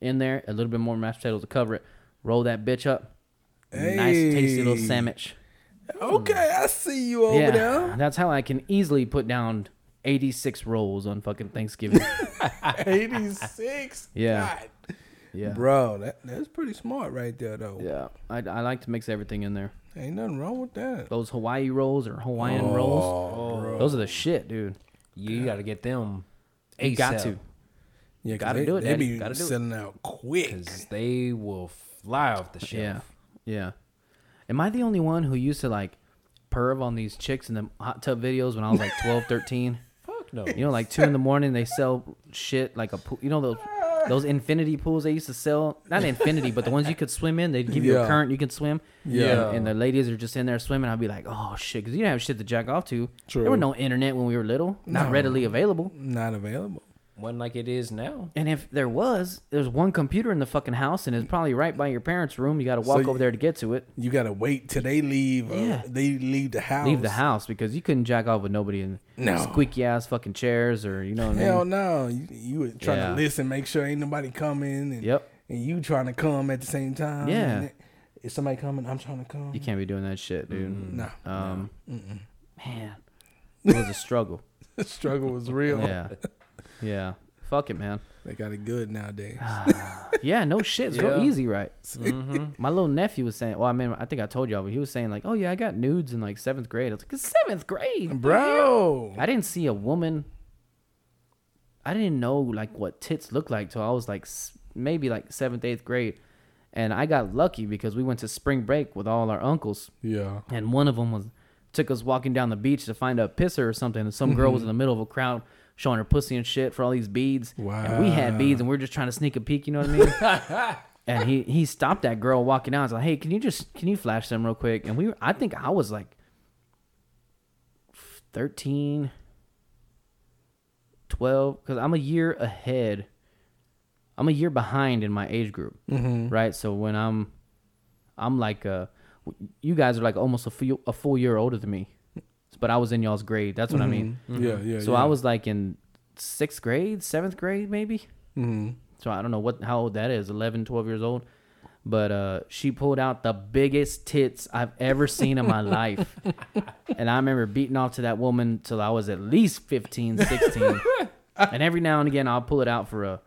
in there, a little bit more mashed potatoes to cover it. Roll that bitch up. Nice, tasty little sandwich. Okay, I see you over yeah, there. that's how I can easily put down 86 rolls on fucking Thanksgiving. 86. Yeah. God. yeah, Bro, that that's pretty smart right there though. yeah. I, I like to mix everything in there. Ain't nothing wrong with that. Those Hawaii rolls or Hawaiian Oh, rolls, those are the shit, dude. You got to get them. You got to. Yeah, 'cause Gotta they, do it, They Daddy. be Gotta do it. selling out quick. because they will fly off the shelf. Yeah, yeah. Am I the only one who used to like perv on these chicks in the hot tub videos when I was like 12, 13? Fuck no. You know, like two in the morning they sell shit like a pool. You know those those infinity pools they used to sell? Not infinity, but the ones you could swim in. They'd give you a Yeah. current you could swim. Yeah. And, and the ladies are just in there swimming. I'd be like, oh shit, because you didn't have shit to jack off to. There True. was no internet when we were little. Not No. readily available. Not available. One like it is now. And if there was, there's one computer in the fucking house, and it's probably right by your parents' room. You got to So walk you- over there to get to it. You gotta wait till they leave. Uh, Yeah. They leave the house. Leave the house because you couldn't jack off with nobody in No. squeaky ass fucking chairs or you know what I Hell mean. no. You, you were trying Yeah. to listen, make sure ain't nobody coming. And, Yep. And you trying to come at the same time. Yeah. and it- Is somebody coming? I'm trying to come. You can't be doing that shit, dude. No. Um, man, it was a struggle. The struggle was real. Yeah, yeah. Fuck it, man. They got it good nowadays. Ah, yeah, no shit. It's real Yeah. easy, right? Mm-hmm. My little nephew was saying. Well, I mean, I think I told y'all, but he was saying like, "Oh yeah, I got nudes in like seventh grade." I was like, "It's seventh grade, Bro. I didn't see a woman. I didn't know like what tits looked like till I was like s- maybe like seventh, eighth grade, and I got lucky because we went to spring break with all our uncles, Yeah. and one of them was took us walking down the beach to find a pisser or something, and some girl was in the middle of a crowd showing her pussy and shit for all these beads, and we had beads, and we are just trying to sneak a peek, you know what I mean? and he he stopped that girl walking out. I was like, "Hey, can you just can you flash them real quick?" And we were, I think I was like 13 12 cuz I'm a year ahead. I'm a year behind in my age group. Right? So when I'm I'm like uh you guys are like almost a full, a full year older than me. But I was in y'all's grade. That's what I mean. Yeah, yeah. So yeah. I was like in 6th grade, 7th grade maybe. Mm-hmm. So I don't know what how old that is, 11, 12 years old. But uh, she pulled out the biggest tits I've ever seen in my life. And I remember beating off to that woman till I was at least 15, 16. and every now and again I'll pull it out for a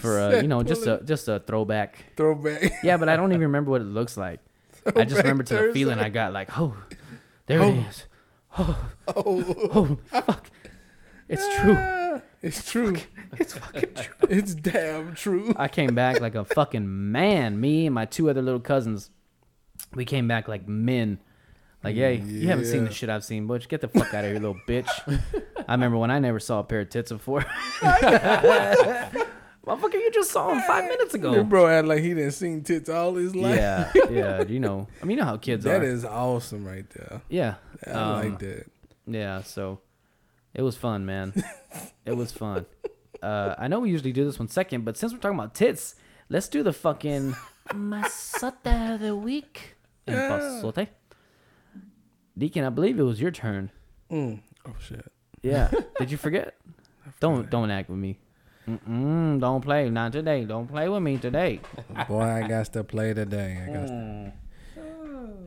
for a, you know, just a just a throwback. throwback. Yeah, but I don't even remember what it looks like. I just remember to the feeling I got like, "Oh, there it is." Oh. Oh, oh fuck. It's true. Ah, It's true. It's fucking true. It's damn true. I came back like a fucking man. Me and my two other little cousins, we came back like men. Like, yeah, you haven't seen the shit I've seen, Butch. Get the fuck out of here, little bitch. I remember when I never saw a pair of tits before. Motherfucker, you just saw him five minutes Your ago. bro had like he didn't seen tits all his life. Yeah, yeah. You know, I mean, you know how kids That are. That is awesome right there. yeah, I um, like that. Yeah, so it was fun, man. it was fun. Uh, I know we usually do this one second, but since we're talking about tits, let's do the fucking masota of the week. En pasote. Deacon, I believe it was your turn. Oh shit. Yeah. Did you forget? don't don't act with me. Mm, don't play, not today. Don't play with me today. Boy, I got to play today. I got to...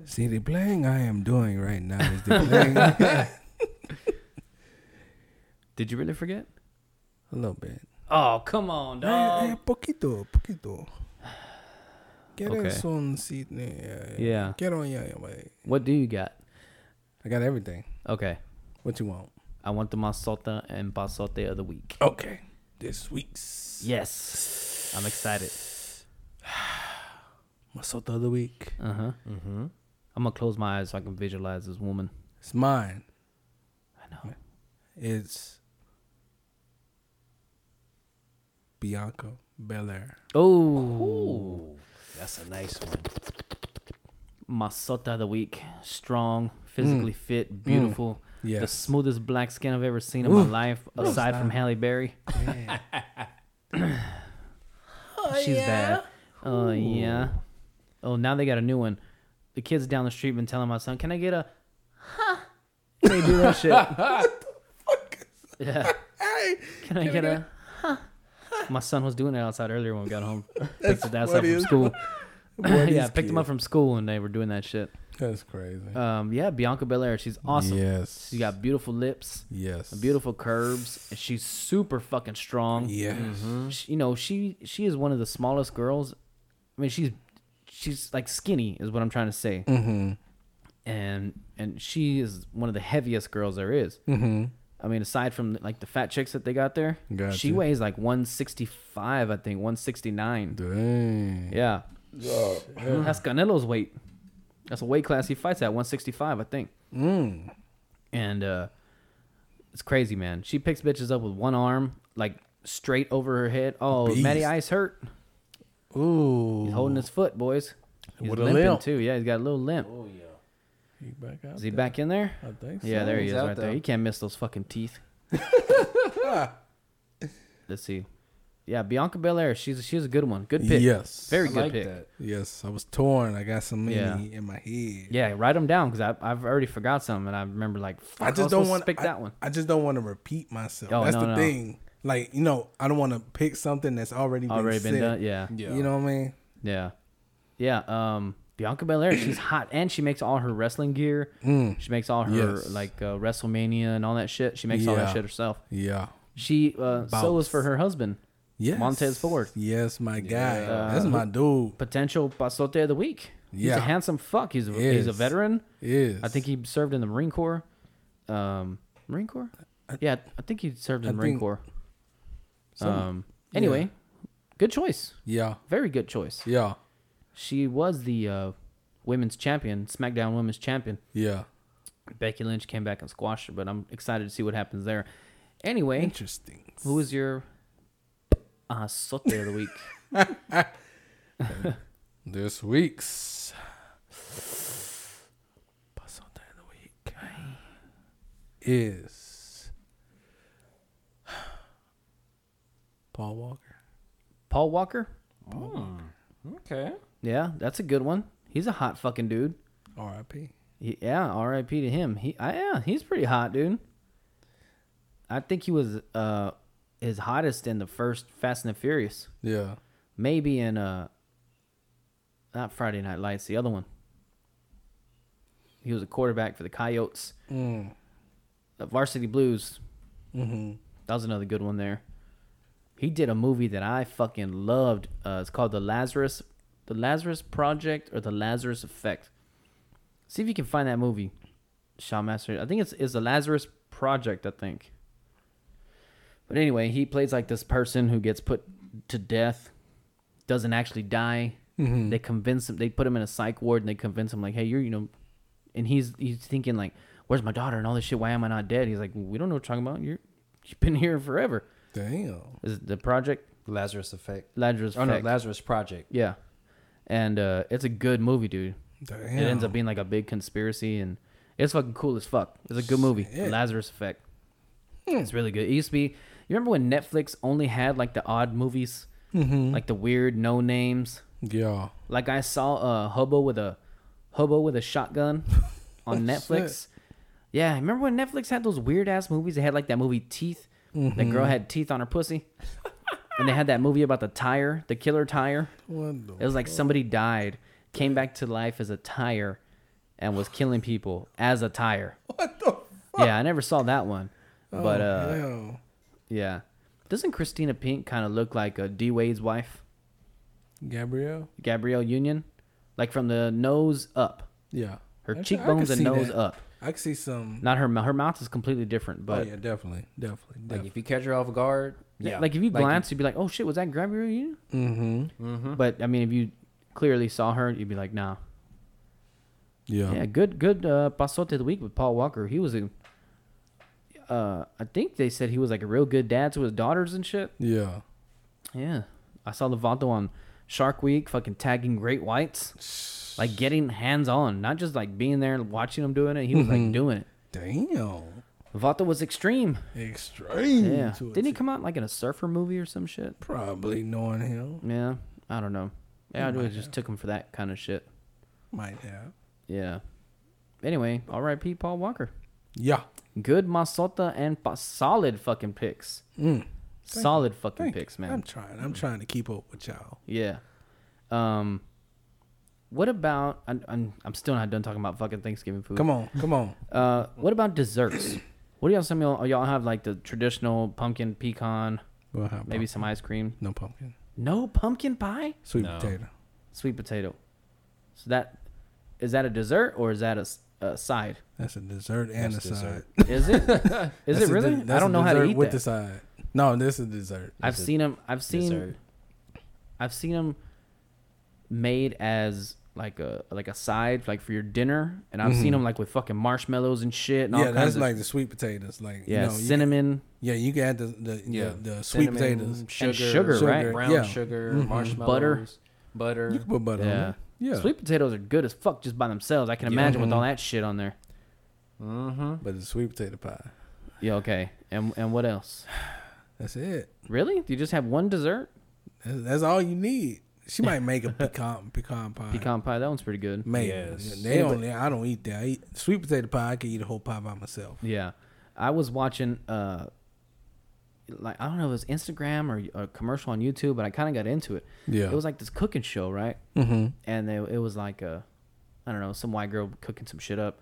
See, the playing I am doing right now is the playing Did you really forget? A little bit. Oh, come on, Eh, dog. eh, poquito, poquito. Okay. ¿Quieres un sit- eh, Yeah. Quiero ya, ya, güey. What do you got? I got everything. Okay. What you want? I want the masota and pasote of the week. Okay. This week's Yes. I'm excited. Masota of the week. Uh huh. Mm-hmm. I'm gonna close my eyes so I can visualize this woman. It's mine. I know. It's Bianca Belair. Oh, That's a nice one. masota of the week. Strong, physically fit, beautiful. The smoothest black skin I've ever seen in my life, aside from Halle Berry. She's bad. Oh yeah. Oh, now they got a new one. The kids down the street been telling my son, "Can I get a?" Huh? They do that shit. yeah. Hey, can I get a? Huh? My son was doing it outside earlier when we got home. Picked his dad up from school. Yeah, is picked him up from school and they were doing that shit. That's crazy. Um, yeah, Bianca Belair, she's awesome. Yes. She's got beautiful lips, yes. beautiful curves, and she's super fucking strong. Yes. She- you know, she she is one of the smallest girls. I mean, she's she's like skinny is what I'm trying to say. Mm-hmm. And and she is one of the heaviest girls there is. Mm-hmm. I mean, aside from like the fat chicks that they got there, she weighs like 165, I think, 169. Dang. Yeah. That's Canelo's weight. That's a weight class he fights at, 165, I think. Mm. And uh it's crazy, man. She picks bitches up with one arm, like straight over her head. Oh, Matty Ice hurt. Ooh. He's holding his foot, boys. He's With a limping limp. too. Yeah, he's got a little limp. Oh yeah. He back out Is he there. back in there? I think so. Yeah, there he is right there. there. He can't miss those fucking teeth. Let's see. Yeah, Bianca Belair. She's she's a good one. Good pick. Yes. Very I good like pick. that. Yes. I was torn. I got some Yeah. in, in my head. Yeah, write them down because I've already forgot some, and I remember like fuck, I was just don't supposed to want pick I, that one. I just don't want to repeat myself. Oh, That's no, the no. thing. Like you know, I don't want to pick something that's already been Already been said. done. Yeah, Yeah. You know what I mean? yeah, yeah. Um, Bianca Belair, she's hot, and she makes all her wrestling gear. She makes all her Yes. like uh, WrestleMania and all that shit. She makes all that shit herself. Yeah. She uh, so is for her husband, Yes. Montez Ford. Yes, my guy. Uh, that's my dude. potential pasote of the week. He's Yeah. a handsome fuck. He's a, he's a veteran. Is I think he served in the Marine Corps. Um, Marine Corps? Yeah, I think he served in I the Marine Corps. Some- Um, anyway, good choice. Yeah. Very good choice. Yeah. She was the uh, women's champion, SmackDown women's champion. Yeah. Becky Lynch came back and squashed her, but I'm excited to see what happens there. Anyway, Interesting. who is your uh, sote of the week? This week's Pasote of the week is Paul Walker. Paul Walker? Okay. Yeah, that's a good one. He's a hot fucking dude. R.I.P. Yeah, R.I.P. to him. He, I, yeah, he's pretty hot, dude. I think he was uh his hottest in the first Fast and the Furious. Yeah. Maybe in uh, not Friday Night Lights, the other one. He was a quarterback for the Coyotes. Mm. The Varsity Blues. Mm-hmm. That was another good one there. He did a movie that I fucking loved. Uh, it's called the Lazarus, the Lazarus Project or the Lazarus Effect. See if you can find that movie, Shawmaster. I think it's it's the Lazarus Project. I think. But anyway, he plays like this person who gets put to death, doesn't actually die. They convince him. They put him in a psych ward and they convince him like, "Hey, you're you know," and he's he's thinking like, "Where's my daughter and all this shit? Why am I not dead?" He's like, "We don't know what you're talking about. You're you've been here forever." Damn. Is it the project Lazarus Effect. Lazarus Oh no, Lazarus Project. yeah, and uh, it's a good movie, dude. Damn. It ends up being like a big conspiracy, and it's fucking cool as fuck. It's a good movie, Shit. Lazarus Effect. It's really good. It used to be. You remember when Netflix only had like the odd movies, mm-hmm. like the weird no names. Yeah. Like I saw uh, a hobo with a hobo with a shotgun on Netflix. Yeah, remember when Netflix had those weird ass movies? They had like that movie Teeth. The girl mm-hmm. had teeth on her pussy. and they had that movie about the tire, the killer tire. What the It was like somebody died, came back to life as a tire, and was killing people as a tire. What the Yeah, I never saw that one, but oh, uh, hell? Yeah. Doesn't Christina Pink kind of look like uh, D Wade's wife, Gabrielle? Gabrielle Union, like from the nose up, Yeah. her I c- I cheekbones and nose that. up. I can see some. Not her. mou- Her mouth is completely different, but oh yeah, definitely, definitely, Like definitely. if you catch her off guard, yeah. like if you glance, you'd be like, "Oh shit, was that Gabrielle Union?" mm-hmm. But I mean, if you clearly saw her, you'd be like, "Nah." Yeah. Yeah, good, good. Uh, pasote of the week with Paul Walker. He was a. Uh, I think they said he was like a real good dad to his daughters and shit. Yeah. Yeah, I saw Levanto on Shark Week, fucking tagging great whites, like getting hands on, not just like being there and watching him doing it. He was like doing it. Damn. Levanto was extreme. Extreme. Yeah, didn't he come out like in a surfer movie or some shit? Probably knowing him. Yeah, I don't know. Yeah, I just took him for that kind of shit. Might have. Yeah. Anyway, R.I.P. Paul Walker. Yeah. Good Masota and pa- solid fucking picks. Solid fucking Thank picks, you. man. I'm trying. I'm trying to keep up with y'all. Yeah. Um. What about? I'm, I'm I'm still not done talking about fucking Thanksgiving food. Come on. Come on. Uh, what about desserts? what do y'all some of y'all, y'all have like the traditional pumpkin pecan, We'll have maybe pumpkin. some ice cream? no pumpkin. No pumpkin pie, Sweet No. potato. sweet potato. So that is that a dessert or is that a, s- a side? That's a dessert and That's a side. Is it? Is That's it a really? I don't a know how to dessert eat with that. the side. No, this is dessert. I've It's a seen them. I've seen. Dessert. I've seen them made as like a like a side like for your dinner, and I've seen them like with fucking marshmallows and shit. And all Mm-hmm. yeah, kinds that's of, like the sweet potatoes. Like yeah, you know, you cinnamon. Can, yeah, you can add the the, Yeah. the, the sweet Cinnamon, potatoes. sugar, sugar, right? Brown Yeah. sugar, Mhm. marshmallows, butter. You can put butter Yeah. on it. Yeah, Sweet potatoes are good as fuck just by themselves. I can imagine with all that shit on there. Mm-hmm. but it's sweet potato pie. Yeah, okay. And and what else? That's it. Really? Do you just have one dessert? That's, that's all you need. She might make a pecan pecan pie. Pecan pie. That one's pretty good. Maybe. Yes. They Yeah, only. I don't eat that. I eat sweet potato pie. I can eat a whole pie by myself. Yeah, I was watching uh, like I don't know, if it was Instagram or a commercial on YouTube, but I kind of got into it. Yeah. It was like this cooking show, right? Mm-hmm. and they, it was like a, I don't know, some white girl cooking some shit up,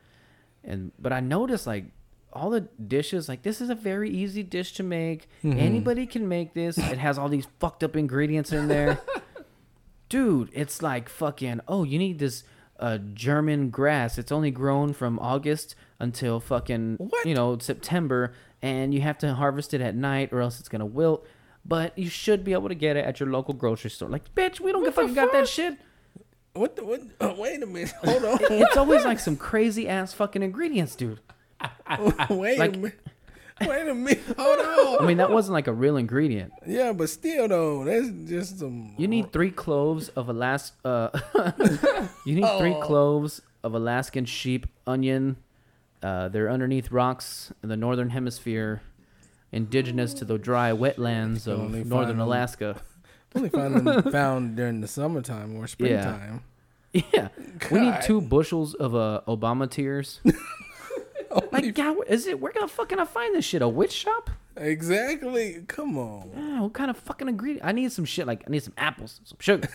and but I noticed like all the dishes, like this is a very easy dish to make. Anybody can make this. It has all these fucked up ingredients in there, dude. It's like fucking. Oh, you need this uh, German grass. It's only grown from August until fucking What? you know September, and you have to harvest it at night or else it's gonna wilt. But you should be able to get it at your local grocery store. Like, bitch, we don't What fucking got that shit. What? The, what? Oh, wait a minute. Hold on. It's always like some crazy ass fucking ingredients, dude. wait Like- a minute. Wait a minute. Hold on. I mean, that wasn't like a real ingredient. Yeah, but still though, that's just some. You need three cloves of Alas. Uh, you need three cloves of Alaskan sheep onion. Uh, they're underneath rocks in the northern hemisphere, indigenous to the dry wetlands of only northern find Alaska. only found them found during the summertime or springtime. Yeah, yeah. we need God. two bushels of uh, Obama tears. like, God, is it? Where the fuck can I find this shit? A witch shop? Exactly. Come on. Yeah, what kind of fucking ingredient? I need some shit like I need some apples, some sugar,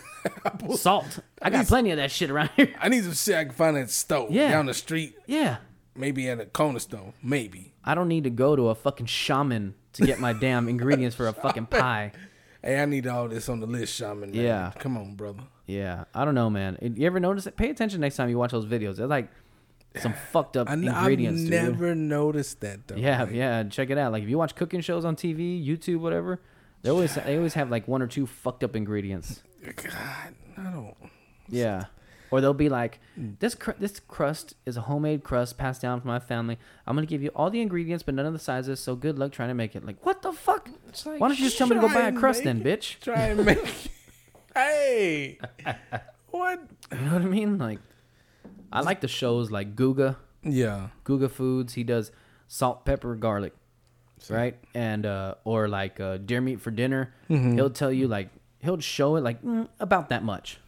salt. I got plenty of that shit around here. I need some shit I can find at the store Yeah. down the street. Yeah, Maybe at a corner store. Maybe. I don't need to go to a fucking shaman to get my damn ingredients for a fucking pie. Hey, I need all this on the list, Shaman. man. Yeah. Come on, brother. Yeah, I don't know, man. You ever notice it? Pay attention next time you watch those videos. They're like some fucked up I, n- I've ingredients, dude. never noticed that though. Yeah, Like, yeah. Check it out. Like if you watch cooking shows on TV, YouTube, whatever, they always they always have like one or two fucked up ingredients. God, I don't. Yeah. Or they'll be like, this cr- this crust is a homemade crust passed down from my family. I'm gonna give you all the ingredients, but none of the sizes. So good luck trying to make it. Like, what the fuck? like, Why don't you just tell me to go buy a crust then, make bitch? Try and make. hey, what? You know what I mean? Like, I like the shows like Guga, Yeah. Guga Foods. He does salt, pepper, garlic, right? And uh, or like uh, deer meat for dinner. Mm-hmm. He'll tell you like he'll show it like mm, about that much.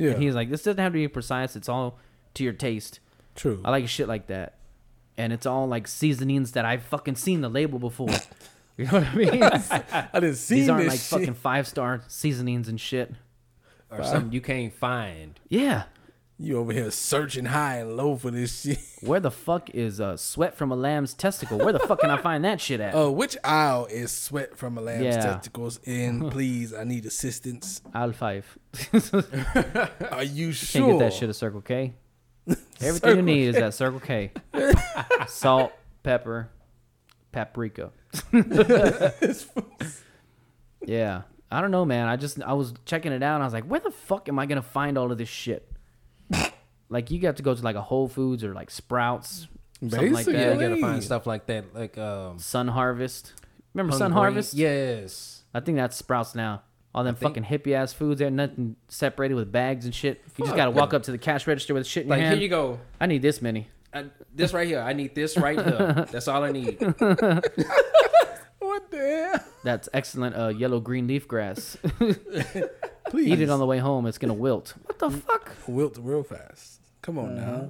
Yeah. And he's like, this doesn't have to be precise. It's all to your taste. True. I like shit like that. And it's all like seasonings that I've fucking seen the label before. You know what I mean? I didn't see These aren't this like shit. fucking five star seasonings and shit. or something you can't find. Yeah. You over here searching high and low for this shit. Where the fuck is uh, sweat from a lamb's testicle? Where the fuck can I find that shit at? Oh, which aisle is sweat from a lamb's Yeah. testicles in? Please, I need assistance. Aisle five. Are you sure? Can't get that shit at Circle K. Everything you need is at Circle K. Salt, pepper, paprika. yeah. I don't know, man. I just I was checking it out and I was like, where the fuck am I gonna find all of this shit? Like you got to go to like a Whole Foods or like Sprouts, something like Basically. Yeah, that. you gotta find stuff like that, like um, Sun Harvest. Remember Sun Hungry- Harvest? Yes. I think that's Sprouts now. All them think- fucking hippie ass foods there, nothing separated with bags and shit. You just gotta walk up to the cash register with shit in Like your here hand. you go. I need this many. I, this right here. I need this right here. That's all I need. What the hell? That's excellent uh, yellow green leaf grass. Please. Eat it on the way home. It's gonna wilt. What the mm. fuck? Wilt real fast. Come on now. Uh-huh.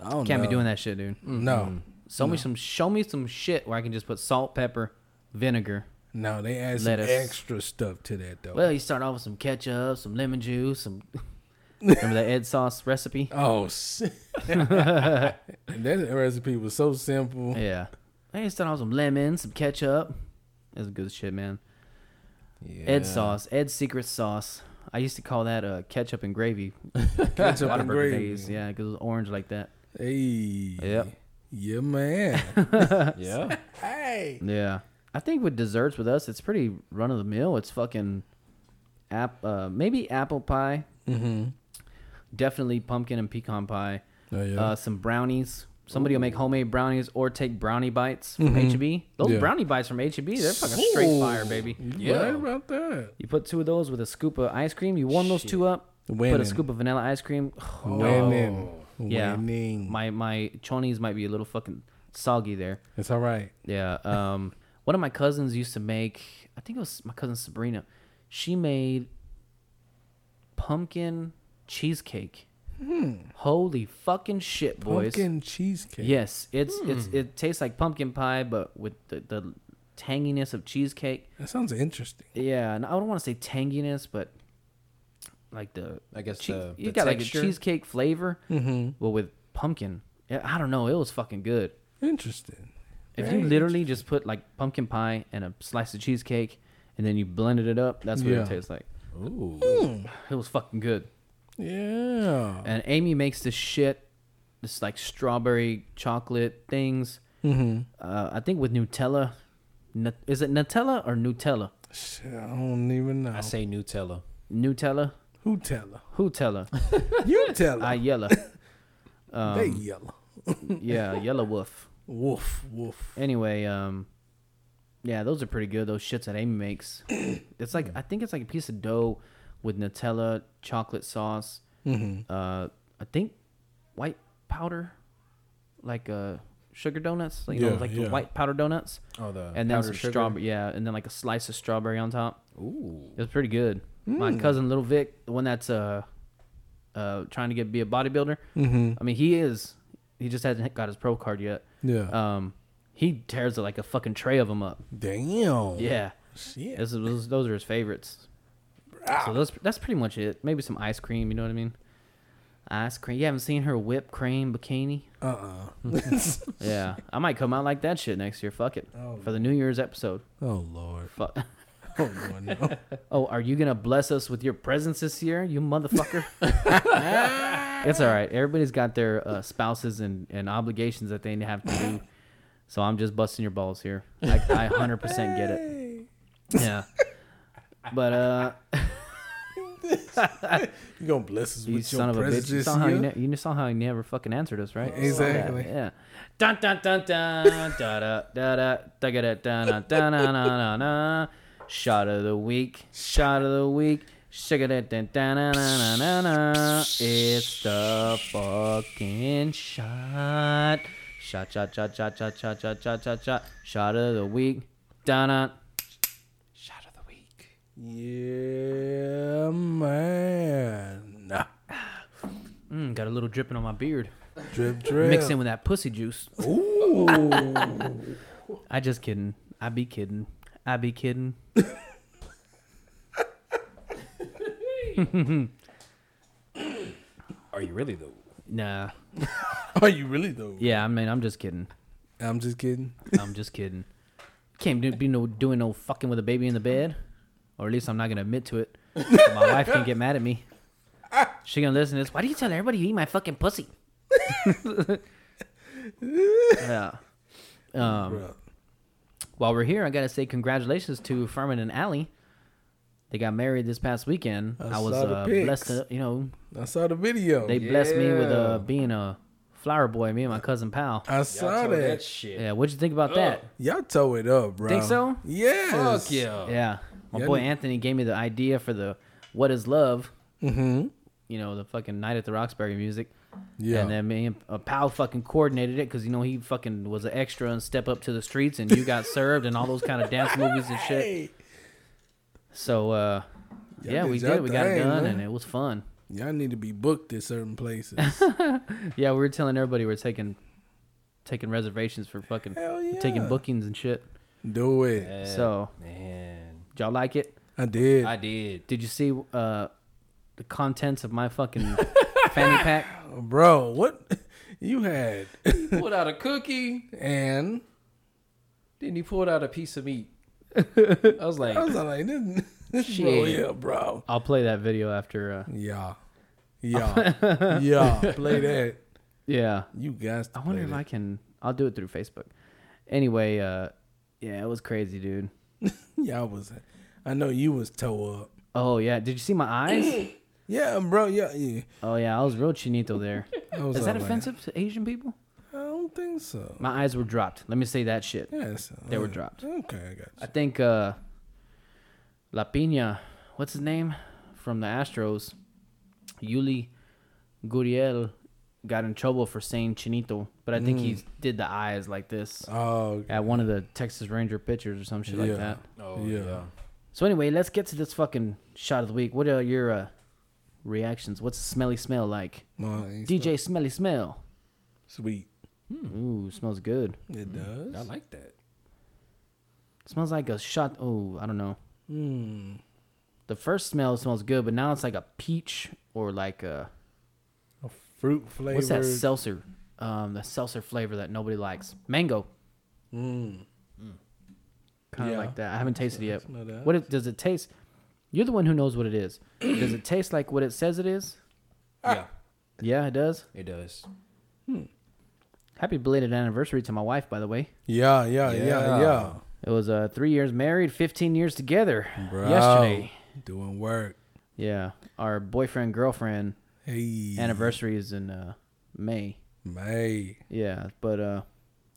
I don't Can't know. be doing that shit, dude. No. Show me some. Show me some shit where I can just put salt, pepper, vinegar. No, they add some Lettuce. extra stuff to that though. Well, you start off with some ketchup, some lemon juice, some. Remember that Ed sauce recipe? oh, shit. that recipe was so simple. Yeah. Hey, start off with some lemon, some ketchup. That's good shit, man. Yeah. Ed sauce, Ed's secret sauce. I used to call that uh, ketchup and gravy. Ketchup and gravy. days, yeah, because it was orange like that. Hey. Yep. Yeah, man. Yeah. hey. Yeah, I think with desserts with us, it's pretty run of the mill. It's fucking app, uh, maybe apple pie. Mm-hmm. Definitely pumpkin and pecan pie. Oh yeah. Uh, some brownies. Somebody will make homemade brownies or take brownie bites from HEB. Those Yeah. brownie bites from HEB, they're fucking straight fire, baby. Yeah. right about that. You put two of those with a scoop of ice cream. You warm those two up. Put a scoop of vanilla ice cream. Winning. Yeah, Winning. my my chonies might be a little fucking soggy there. It's all right. Yeah. Um, one of my cousins used to make. I think it was my cousin Sabrina. She made pumpkin cheesecake. Hmm. Holy fucking shit, boys! Pumpkin cheesecake. Yes, it's it's hmm. it tastes like pumpkin pie, but with the, the tanginess of cheesecake. That sounds interesting. Yeah, and I don't want to say tanginess, but like the I guess chee- the- you the got texture. like a cheesecake flavor, Mm-hmm. well with pumpkin. Yeah, I don't know. It was fucking good. Interesting. If Very you literally just put like pumpkin pie and a slice of cheesecake, and then you blended it up, that's what Yeah. it tastes like. Ooh. Hmm. It was fucking good. Yeah. And Amy makes this shit, this like strawberry chocolate things. Mm-hmm. Uh, I think with Nutella. Nu- Is it Nutella or Nutella? Shit, I don't even know. I say Nutella. Nutella? Who tell her? Who tell her? You tell her. I yella. they Um, yellow. yeah, yellow wolf. Woof woof. Anyway, um, yeah, those are pretty good. Those shits that Amy makes. It's like I think it's like a piece of dough with Nutella, chocolate sauce. Mm-hmm. Uh, I think white powder, like uh, sugar donuts. Like, you know, like yeah. the white powder donuts, Oh, the and then some sugar? strawberry. Yeah, and then like a slice of strawberry on top. Ooh. It was pretty good. My cousin Little Vic, the one that's uh, uh, trying to get be a bodybuilder. Mm-hmm. I mean, he is. He just hasn't got his pro card yet. Yeah. Um, he tears like a fucking tray of them up. Damn. Yeah, Shit. this is, those are his favorites. So those, that's pretty much it. Maybe some ice cream. You know what I mean? Ice cream. You haven't seen her whipped cream bikini? Uh-uh. Yeah, I might come out like that shit next year. Fuck it. Oh. For the New Year's episode. oh Lord. Fuck. Oh Lord. No. Oh, are you gonna bless us with your presence this year, you motherfucker? it's all right. Everybody's got their uh, spouses and, and obligations that they have to do. So I'm just busting your balls here. I, I 100% get it. Yeah. But uh, You gonna bless us you with son your of a bitch! presence You this saw how you, ne- you saw how he never fucking answered us, right? Exactly. Yeah. Dun dun dun dun da da da da da da da da da da da da. Shot of the week. Shot of the week. Shake it da da da da da da. It's the fucking shot. Shot shot shot shot shot shot shot shot shot shot. Shot of the week. Da da. Shot of the week. Yeah, man. Nah. Mm, got a little dripping on my beard. Drip drip. Mixed in with that pussy juice. Ooh. I just kidding. I be kidding. I be kidding. Are you really though? Nah. Are you really though? Yeah, I mean, I'm just kidding. I'm just kidding. I'm just kidding. Can't do, be no doing no fucking with a baby in the bed, or at least I'm not gonna admit to it. My wife can get mad at me. She gonna listen to this. Why do you tell everybody you eat my fucking pussy? yeah. Um, while we're here, I gotta say congratulations to Furman and Allie. They got married this past weekend. I I, was saw the uh, pics. blessed to, you know, I saw the video. they blessed me with Yeah. uh, being a flower boy. Me and my cousin pal. I saw that. shit. Yeah, what'd you think about that? Y'all toe it up, bro. Think so? Yes. Fuck yeah. Yeah, my Yeah, boy I- Anthony gave me the idea for the "What Is Love." Mm-hmm. You know, the fucking Night at the Roxbury music. Yeah. And then me and uh, Pal fucking coordinated it because you know he fucking was an extra and Step Up to the Streets and You Got Served and all those kind of dance movies and shit. So uh, yeah, did we y'all did. We got it done man. and it was fun. y'all need to be booked at certain places. Yeah, we were telling everybody we're taking taking reservations for fucking yeah. taking bookings and shit. Do it. Yeah, So man, did y'all like it? I did. I did. Did you see uh, the contents of my fucking fanny pack? Bro, what you had? he Pulled out a cookie. and Then he pulled out a piece of meat. I was like, I was like, this, this bro, yeah, bro. I'll play that video after. Uh, Yeah. Yeah. yeah. Play that. yeah, You guys. I wonder if I can. I'll do it through Facebook. Anyway, uh, yeah, it was crazy, dude. Yeah, I was. I know you was toe up. Oh yeah, did you see my eyes? Yeah, bro. Yeah, yeah. oh yeah, I was real chinito there. I was Is that like, offensive to Asian people? I don't think so. My eyes were dropped. Let me say that shit. Yes, They were uh, dropped. Okay, I got I think uh, La Pina, what's his name from the Astros, Yuli Gurriel, got in trouble for saying chinito, but I think he did the eyes like this Oh, okay. at one of the Texas Ranger pitchers or some shit like that. oh Yeah. yeah. So anyway, let's get to this fucking shot of the week. What are your uh, reactions? What's the smelly smell like? No, it ain't DJ Smelly Smell. sweet. Ooh, smells good. It does. I like that. smells like a shot. Oh, I don't know. Mm. The first smell smells good, but now it's like a peach or like a A fruit flavor. what's that seltzer? Um, the seltzer flavor that nobody likes. Mango, Mm. kind of Yeah. like that. I haven't tasted it yet. What it, does it taste? You're the one who knows what it is. does it taste like what it says it is? Yeah, Yeah, it does. it does. Happy belated anniversary to my wife, by the way. Yeah, yeah, yeah, Yeah. yeah. It was uh, three years married, 15 years together. Bro, Yesterday. doing work. Yeah. Our boyfriend, girlfriend Hey, anniversary is in uh, May. May Yeah. But, uh,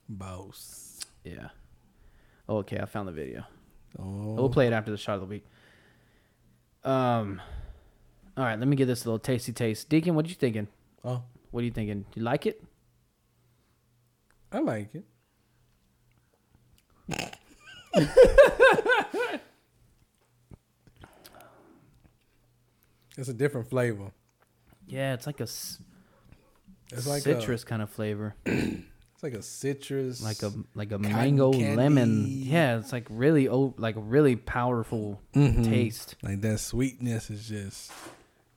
boss. yeah. Oh, okay. I found the video. Oh, We'll play it after the shot of the week. Um, all right. Let me give this a little tasty taste. Deacon, what you thinking? oh, What are you thinking? You like it? I like it. it's a different flavor. Yeah. It's like a s- It's like citrus kind of flavor. It's like a citrus, like a like a mango lemon. Yeah, it's like really oh like really powerful Mhm. taste. Like that sweetness is just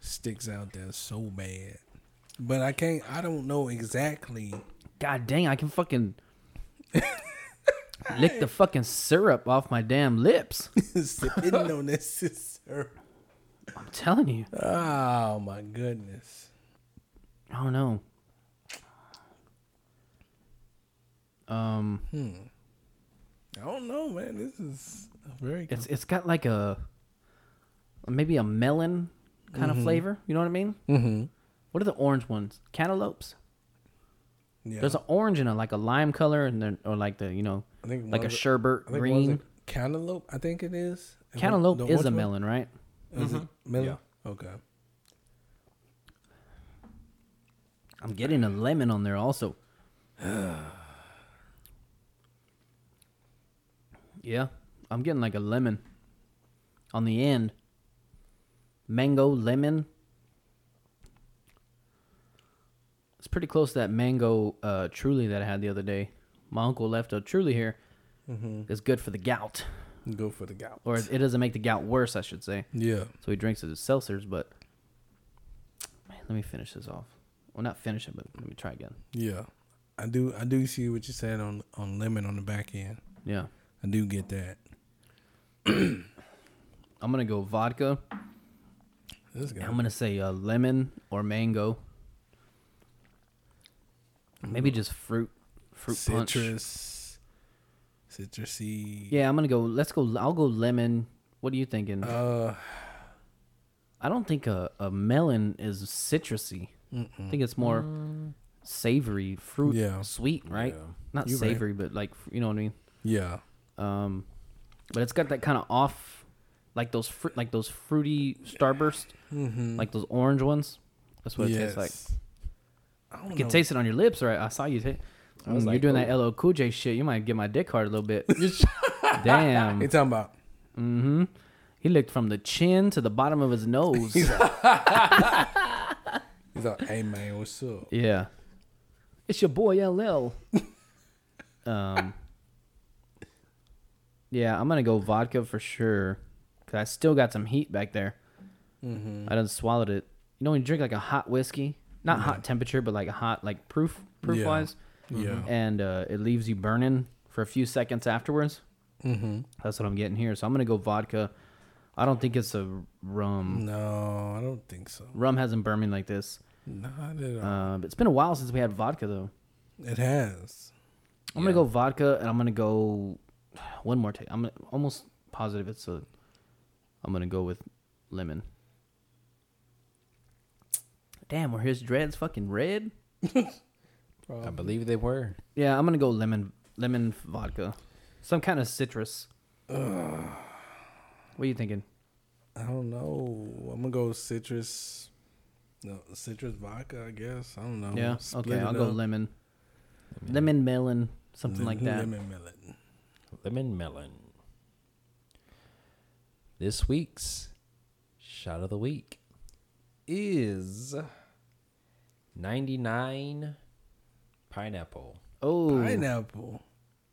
sticks out there so bad. But I can't. I don't know exactly. God dang, I can fucking lick the fucking syrup off my damn lips. Sipping on this syrup. I'm telling you. Oh my goodness. I don't know. Um, I don't know, man. This is a very. it's it's got like a maybe a melon kind of flavor. You know what I mean? mm-hmm. What are the orange ones? Cantaloupes. Yeah. There's an orange and a like a lime color, and then or like the you know I think like a sherbet green. cantaloupe. I think it is. And Cantaloupe is a one? melon, right? Is it melon? Okay. I'm getting a lemon on there also. yeah, I'm getting like a lemon on the end. Mango lemon. It's pretty close to that mango uh, truly that I had the other day. My uncle left a truly here, It's good for the gout, Go for the gout. or it doesn't make the gout worse, I should say. yeah. So he drinks his seltzers, but man, let me finish this off. Well, not finish it, but let me try again. Yeah. I do I do see what you said on on lemon on the back end. Yeah, I do get that. I'm gonna go vodka. This guy. I'm gonna say uh, lemon or mango. Maybe just fruit, fruit punch. Citrus, citrusy. Yeah, I'm gonna go. Let's go. I'll go lemon. What are you thinking? Uh, I don't think a, a melon is citrusy. I think it's more savory, fruit, Yeah. sweet, right? Yeah. Not You're right. savory, but like you know what I mean. yeah. Um, but it's got that kind of off, like those fruit, like those fruity starburst, like those orange ones. That's what it yes. tastes like. I don't You can know. taste it on your lips, right? I saw you. Ta- I was Mm, you're like, doing that oh. LL Cool J shit. You might get my dick hard a little bit. Damn. You talking about Mm-hmm. He licked from the chin to the bottom of his nose. he's like, hey man, what's up? yeah. It's your boy LL. um. Yeah, I'm gonna go vodka for sure. Cause I still got some heat back there. I done swallowed it. You know when you drink like a hot whiskey, not hot temperature, but like a hot like proof proof Yeah. wise, Yeah. and uh, it leaves you burning for a few seconds afterwards. Mm-hmm. That's what I'm getting here. So I'm gonna go vodka. I don't think it's a rum. No, I don't think so. Rum hasn't burned me like this. Not at all. Uh, it's been a while since we had vodka though. it has. I'm gonna go vodka, and I'm gonna go one more take. I'm gonna, almost positive it's a. I'm gonna go with lemon. Damn, were his dreads fucking red? I believe they were. Yeah, I'm gonna go lemon lemon vodka, some kind of citrus. What are you thinking? I don't know. I'm gonna go citrus. No, citrus vodka. I guess. I don't know. Yeah, Split okay, I'll go up. lemon, lemon melon, something like that. Lemon melon. Lemon melon. This week's shot of the week is 99 pineapple. Oh, Pineapple.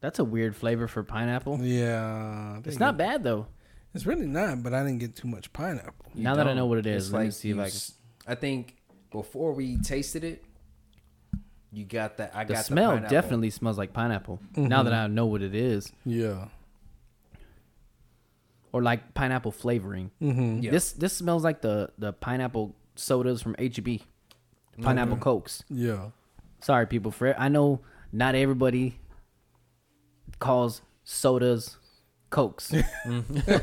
that's a weird flavor for pineapple. Yeah. It's not it- bad though. It's really not, but I didn't get too much pineapple. You now that I know what it is, It's let me like see if you I can. s- I think before we tasted it, you got that. I got that. The got smell pineapple. definitely smells like pineapple. Now that Mm-hmm. I know what it is, Yeah. or like pineapple flavoring. Mm-hmm. Yeah. This this smells like the the pineapple sodas from HEB, pineapple cokes. Yeah. Sorry, people. For I know not everybody calls sodas cokes.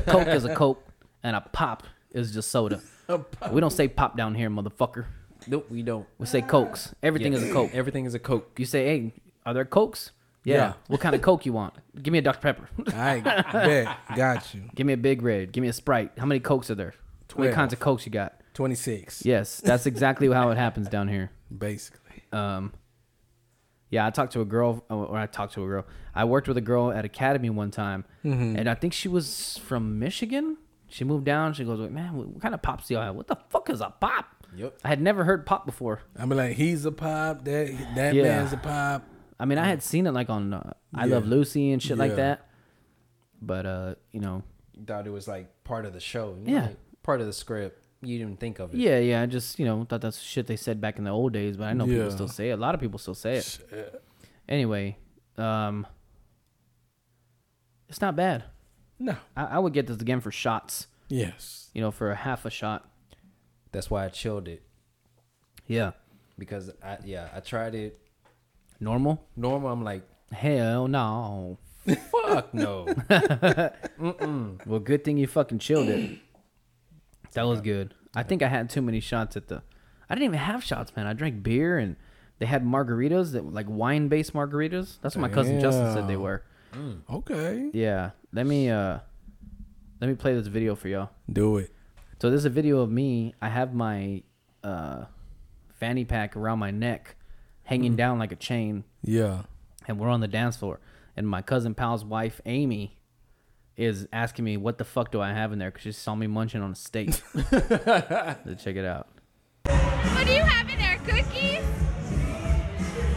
Coke is a coke, and a pop is just soda. We don't say pop down here, motherfucker. Nope, we don't. We say cokes. Everything Yeah. is a coke. Everything is a coke. You say, hey, are there cokes? Yeah. Yeah. What kind of coke you want? Give me a Dr Pepper. I bet. Got you. Give me a big red. Give me a Sprite. How many cokes are there? How many Twelve. kinds of cokes you got? 26. Yes, that's exactly how it happens down here. Basically. Um, yeah, I talked to a girl, uh, or I talked to a girl. I worked with a girl at Academy one time, and I think she was from Michigan. She moved down. She goes, "Man, what kind of pops do y'all have? What the fuck is a pop?" Yep. I had never heard pop before. I mean, like, he's a pop. That that Yeah. man's a pop. I mean, I had seen it like on uh, I Love Lucy and shit like that, but uh, you know, thought it was like part of the show. you know, Yeah. like part of the script. You didn't think of it. yeah, yeah. I just you know thought that's shit they said back in the old days, but I know people Yeah. still say it. A lot of people still say it. Anyway, um, it's not bad. No. I, I would get this again for shots. Yes. You know, for a half a shot. That's why I chilled it Yeah. because I yeah I tried it Normal? normal. I'm like Hell no. fuck no. Well, good thing you fucking chilled it. That was good. I think I had too many shots at the. I didn't even have shots, man. I drank beer and they had margaritas that like wine based margaritas. That's what my cousin Justin said they Damn. were. Okay. Yeah. Let me uh let me play this video for y'all. Do it. So there's a video of me. I have my uh fanny pack around my neck, hanging down like a chain, Yeah. and we're on the dance floor. And my cousin pal's wife, Amy, is asking me what the fuck do I have in there because she saw me munching on a steak. so check it out. What do you have in there? Cookies?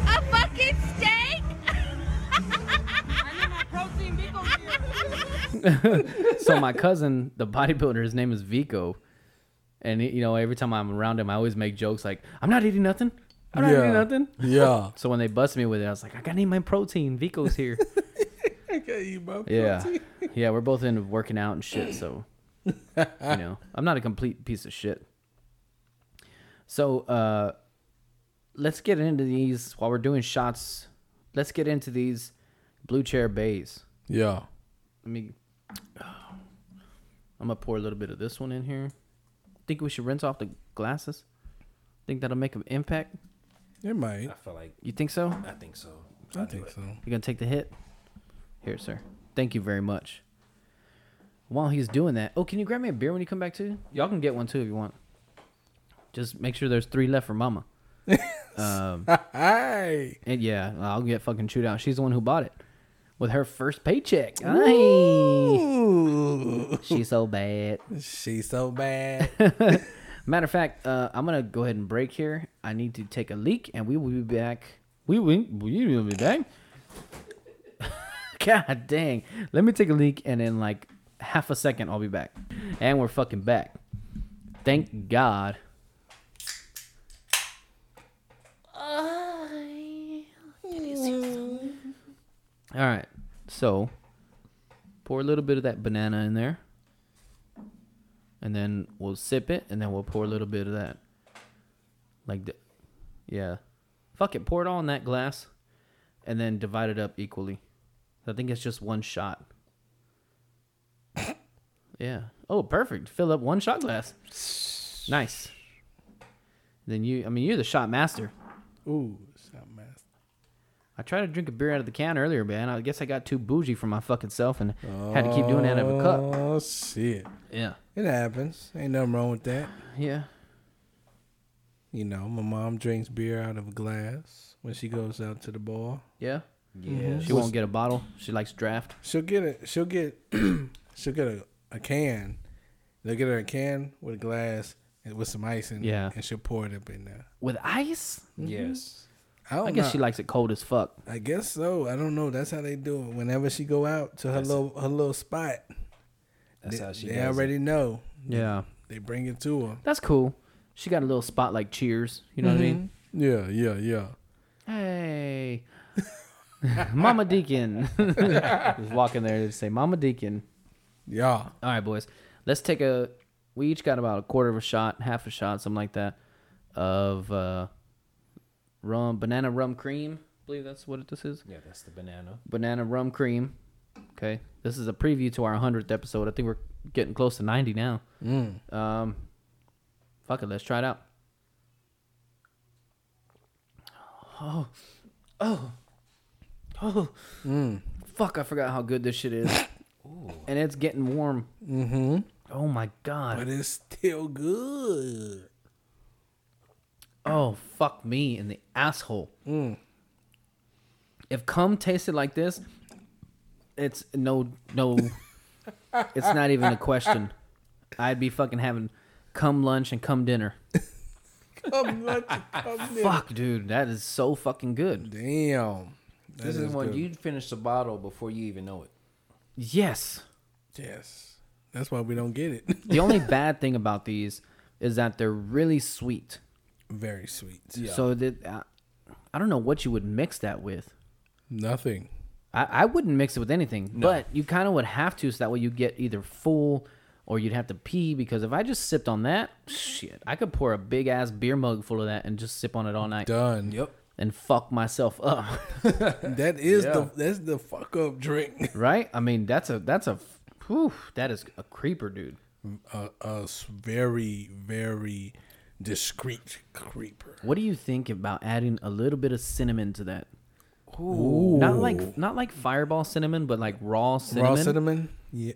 A fucking steak? so my cousin, the bodybuilder, his name is Vico, and he, you know every time I'm around him, I always make jokes like, "I'm not eating nothing. I'm not eating nothing." Yeah. So when they bust me with it, I was like, "I gotta eat my protein. Vico's here." Okay, you bro. yeah, yeah, we're both into working out and shit. So you know, I'm not a complete piece of shit. So uh, let's get into these while we're doing shots. Let's get into these Blue Chair Bays. Yeah. Let me. I'm gonna pour a little bit of this one in here. Think we should rinse off the glasses? Think that'll make an impact? It might. I feel like You think so? I think so. I think so. You gonna take the hit? Here, sir. Thank you very much. While he's doing that, oh, can you grab me a beer when you come back too? Y'all can get one too if you want. Just make sure there's three left for Mama. um, Hey. and yeah, I'll get fucking chewed out. She's the one who bought it with her first paycheck. Ooh. She's so bad. She's so bad. Matter of fact, uh, I'm gonna go ahead and break here. I need to take a leak, and we will be back. We will, we will be back. God dang! Let me take a leak, and in like half a second, I'll be back. And we're fucking back. Thank God. All right, so pour a little bit of that banana in there and then we'll sip it, and then we'll pour a little bit of that. Like, the, yeah, fuck it, pour it all in that glass, and then divide it up equally. I think it's just one shot. yeah. Oh, perfect. Fill up one shot glass. Nice. Then you, I mean, you're the shot master. Ooh, shot master. I tried to drink a beer out of the can earlier, man. I guess I got too bougie for my fucking self and had to keep doing that out of a cup. Oh shit. Yeah. It happens. Ain't nothing wrong with that. Yeah. You know, my mom drinks beer out of a glass when she goes out to the bar. Yeah. Yeah. Mm-hmm. She won't get a bottle. She likes draft. She'll get it. She'll get. she'll get a, a can. They'll get her a can with a glass and with some ice in Yeah. it, and she'll pour it up in there. With ice? Mm-hmm. Yes. I don't I guess know. she likes it cold as fuck. I guess so. I don't know. That's how they do it. Whenever she go out to her That's- little her little spot, That's they, how she they does already know. Yeah. They bring it to her. That's cool. She got a little spot like Cheers. You know what I mean? Mm-hmm. Yeah, yeah, yeah. Hey. Mama Deacon. Just walk in there and say, Mama Deacon. Yeah. All right, boys. Let's take a. We each got about a quarter of a shot, half a shot, something like that, of uh, rum, banana rum cream. I believe that's what this is. Yeah, that's the banana. Banana rum cream. Okay. This is a preview to our 100th episode. I think we're getting close to 90 now. Mm. Um, fuck it. Let's try it out. Oh, oh, oh. Mm. Fuck! I forgot how good this shit is. And it's getting warm. Mm-hmm. Oh my god. But it's still good. Oh fuck me in the asshole. Mm. If cum tasted like this, it's no no. it's not even a question. I'd be fucking having cum lunch and cum dinner. Come lunch, come dinner. Fuck, dude, that is so fucking good. Damn. That This is when good. you finish the bottle before you even know it. Yes. Yes. That's why we don't get it. The only bad thing about these is that they're really sweet. Very sweet. So that uh, I don't know what you would mix that with. Nothing. I, I wouldn't mix it with anything, but you kind of would have to, so that way you get either full or you'd have to pee. Because if I just sipped on that, shit, I could pour a big ass beer mug full of that and just sip on it all night Done. Yep. And fuck myself up. That is Yeah. the that's the fuck up drink. right? I mean, that's a that's a, whew, that is a creeper, dude. A very very discreet creeper. What do you think about adding a little bit of cinnamon to that? Not like not like fireball cinnamon, but like raw cinnamon. Raw cinnamon. Yeah,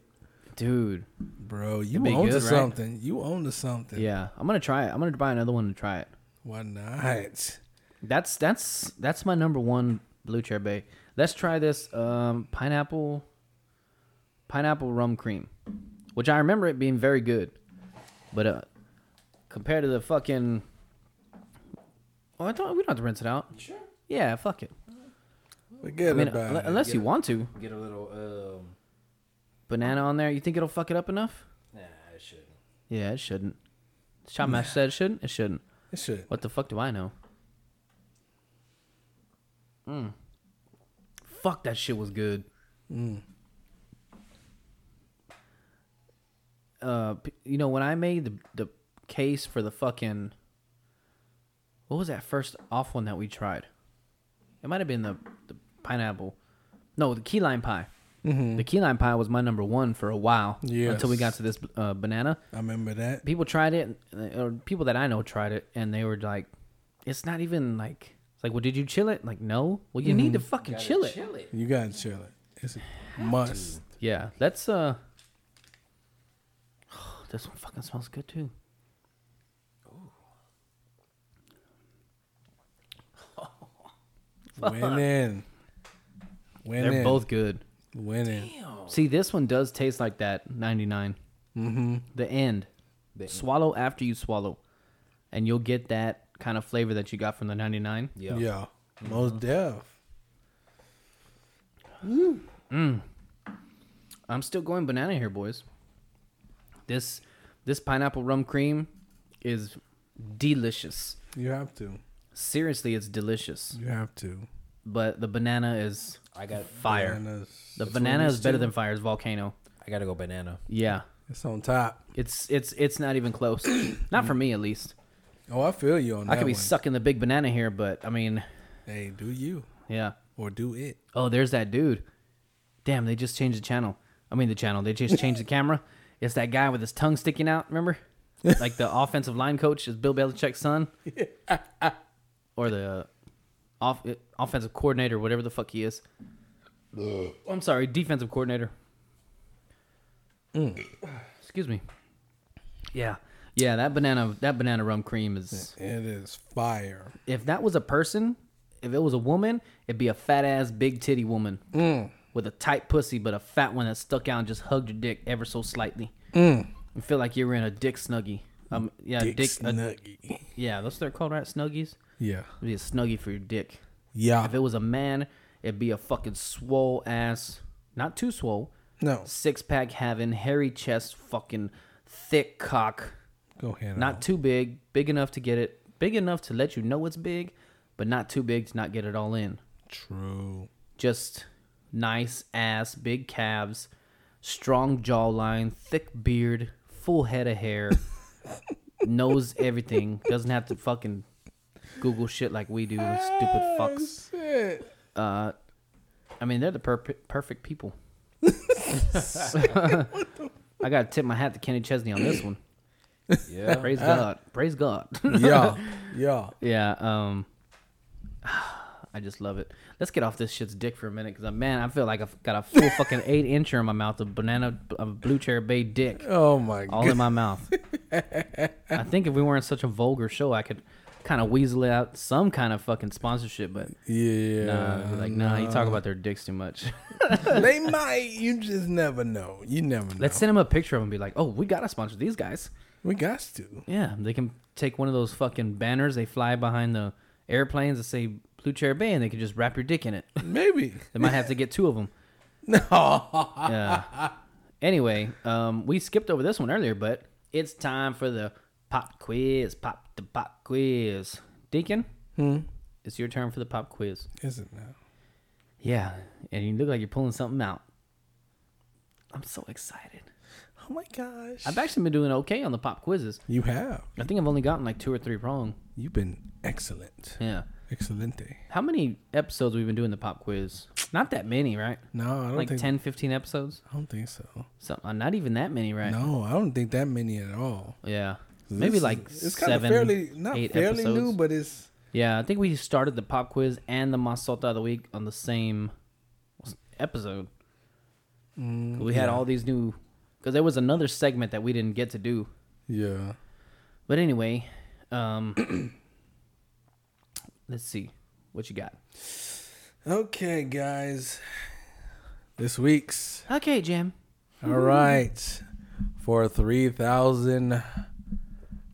dude. bro, you be own to right? something. You own to something. Yeah, I'm gonna try it. I'm gonna buy another one and try it. Why not? That's that's that's my number one Blue Chair Bay. Let's try this um, pineapple pineapple rum cream, which I remember it being very good, but uh, compared to the fucking, oh, I thought we don't have to rinse it out. Sure. Yeah, fuck it. Forget I mean, about unle- it. unless you want to. Get a little um banana on there. You think it'll fuck it up enough? Nah, it shouldn't. Yeah, it shouldn't. Shot Master said it shouldn't. It shouldn't. It should. What the fuck do I know? Mm. Fuck that shit was good. Uh, you know when I made the the case for the fucking what was that first off one that we tried? It might have been the the pineapple. No, the key lime pie. The key lime pie was my number one for a while. Yeah. Until we got to this uh, banana I remember that. people tried it uh, or people that i know tried it and they were like it's not even like it's like well did you chill it like no well you need to fucking chill it Chill it. You gotta chill it. It's a must. yeah let's uh this one fucking smells good too Winning. Winning. they're both good winning. see this one does taste like that 99 mm-hmm. the end swallow after you swallow and you'll get that kind of flavor that you got from the 99 Yeah. Yeah. Most mm-hmm. deaf. Mm. Mm. I'm still going banana here, boys. This this pineapple rum cream is delicious. You have to. Seriously, it's delicious. You have to. But the banana is I got fire. Bananas. The That's banana is better too. than It's volcano. I gotta go banana. Yeah. It's on top. It's it's it's not even close. not for me at least. Oh, I feel you on that I could be one. sucking the big banana here, but I mean, Hey, do you yeah. or do it? Oh, there's that dude. Damn, they just changed the channel. I mean the channel. They just changed the camera. It's that guy with his tongue sticking out, remember? like the offensive line coach is Bill Belichick's son. or the off uh, offensive coordinator, whatever the fuck he is. I'm sorry, defensive coordinator. Excuse me. Yeah. Yeah, that banana that banana rum cream is It is fire. if that was a person, if it was a woman, it'd be a fat ass, big titty woman with a tight pussy, but a fat one that stuck out and just hugged your dick ever so slightly. You feel like you were in a dick snuggie. Um, yeah, Dick, dick. a- snuggie. yeah, that's what they're called, right? Snuggies. Yeah. It'd be a snuggie for your dick. Yeah. If it was a man, it'd be a fucking swole ass, not too swole, no. six pack having, hairy chest, fucking thick cock. Go ahead. Not too big, big enough to get it, big enough to let you know it's big, but not too big to not get it all in. True. Just nice ass, big calves, strong jawline, thick beard, full head of hair, knows everything, doesn't have to fucking Google shit like we do, stupid fucks. Shit. Uh, I mean, they're the perp- perfect people. I gotta tip my hat to Kenny Chesney on this one. Yeah. Praise God. Praise God. Yeah. Yeah. Yeah, um I just love it. Let's get off this shit's dick for a minute because man, I feel like I've got a full fucking eight incher in my mouth of banana of Blue Chair Bay dick Oh my god. all god. in my mouth. I think if we weren't such a vulgar show, I could kind of weasel out some kind of fucking sponsorship, but Yeah. nah, I'd be like, nah, you talk about their dicks too much. they might. You just never know. You never know. Let's send them a picture of them and be like, oh, we gotta sponsor these guys. We got to. Yeah, they can take one of those fucking banners they fly behind the airplanes that say Blue Chair Bay, and they can just wrap your dick in it. Maybe. They might have to get two of them. No. Yeah. Anyway, um, we skipped over this one earlier, but it's time for the pop quiz. Pop the pop quiz. Deacon, Hmm. it's your turn for the pop quiz. Is it now? Yeah, and you look like you're pulling something out. I'm so excited. Oh my gosh. I've actually been doing okay on the pop quizzes. You have. I think I've only gotten like two or three wrong. You've been excellent. Yeah. Excelente. How many episodes we've been doing the pop quiz? Not that many, right? No, I don't Like think. 10, 15 episodes? I don't think so. So, uh, not even that many, right? No, I don't think that many at all. Yeah. This Maybe is- like it's kind of seven, fairly not eight fairly episodes. new, but it's Yeah, I think we started the pop quiz and the masota of the week on the same episode. we had all these new, because there was another segment that we didn't get to do. yeah. But anyway, um, let's see what you got. Okay, guys. This week's Okay, Jim. all right for three thousand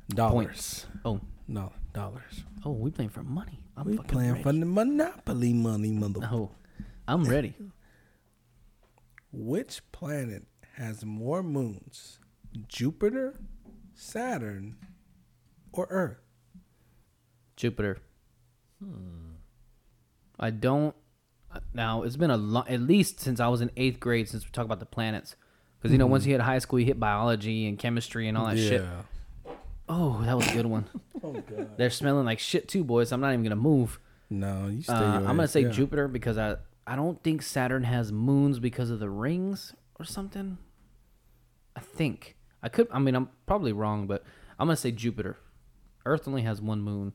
dollars. Points. Oh, No dollars. oh, we playing for money. I'm We playing for the monopoly money, mother. Oh, I'm ready. Which planet has more moons? Jupiter, Saturn, or Earth? Jupiter. I don't. Now it's been a long, at least since I was in eighth grade. Since we talk about the planets, because you know once you hit high school, you hit biology and chemistry and all that shit. Oh, that was a good one. Oh god. They're smelling like shit too, boys. I'm not even gonna move. No, you stay. Uh, I'm gonna say yeah. Jupiter because I I don't think Saturn has moons because of the rings or something. I think I could. I mean, I'm probably wrong, but I'm gonna say Jupiter. Earth only has one moon.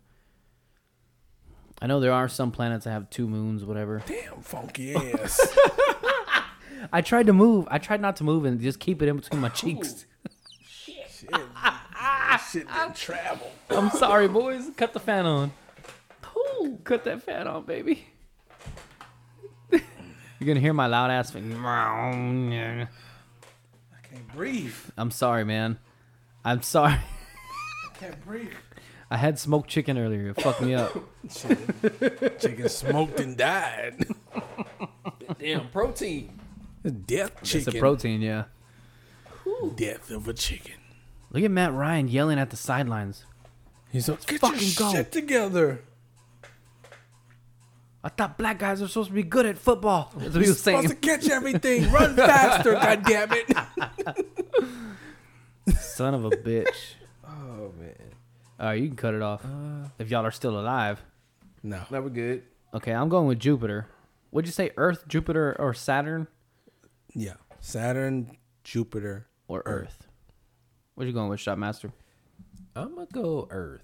I know there are some planets that have two moons, whatever. Damn funky ass. I tried to move. I tried not to move and just keep it in between my cheeks. Shit Shit didn't travel. I'm sorry, boys. Cut the fan on. Ooh, cut that fan on, baby. You're gonna hear my loud ass. I'm I can't sorry, man. I'm sorry. Can't breathe. I had smoked chicken earlier. It fucked me up. Chicken smoked and died. Damn protein. Death chicken. It's a protein, yeah. Death of a chicken. Look at Matt Ryan yelling at the sidelines. He's like, get fucking your go." shit together. I thought black guys are supposed to be good at football. That's what he was Supposed to catch everything. Run faster, goddammit. Son of a bitch. Oh man. All right, you can cut it off uh, if y'all are still alive. No. That was good. Okay, I'm going with Jupiter. Would you say Earth, Jupiter, or Saturn, Yeah. Saturn, Jupiter. or Earth? What you going with, Shotmaster? I'm gonna go Earth.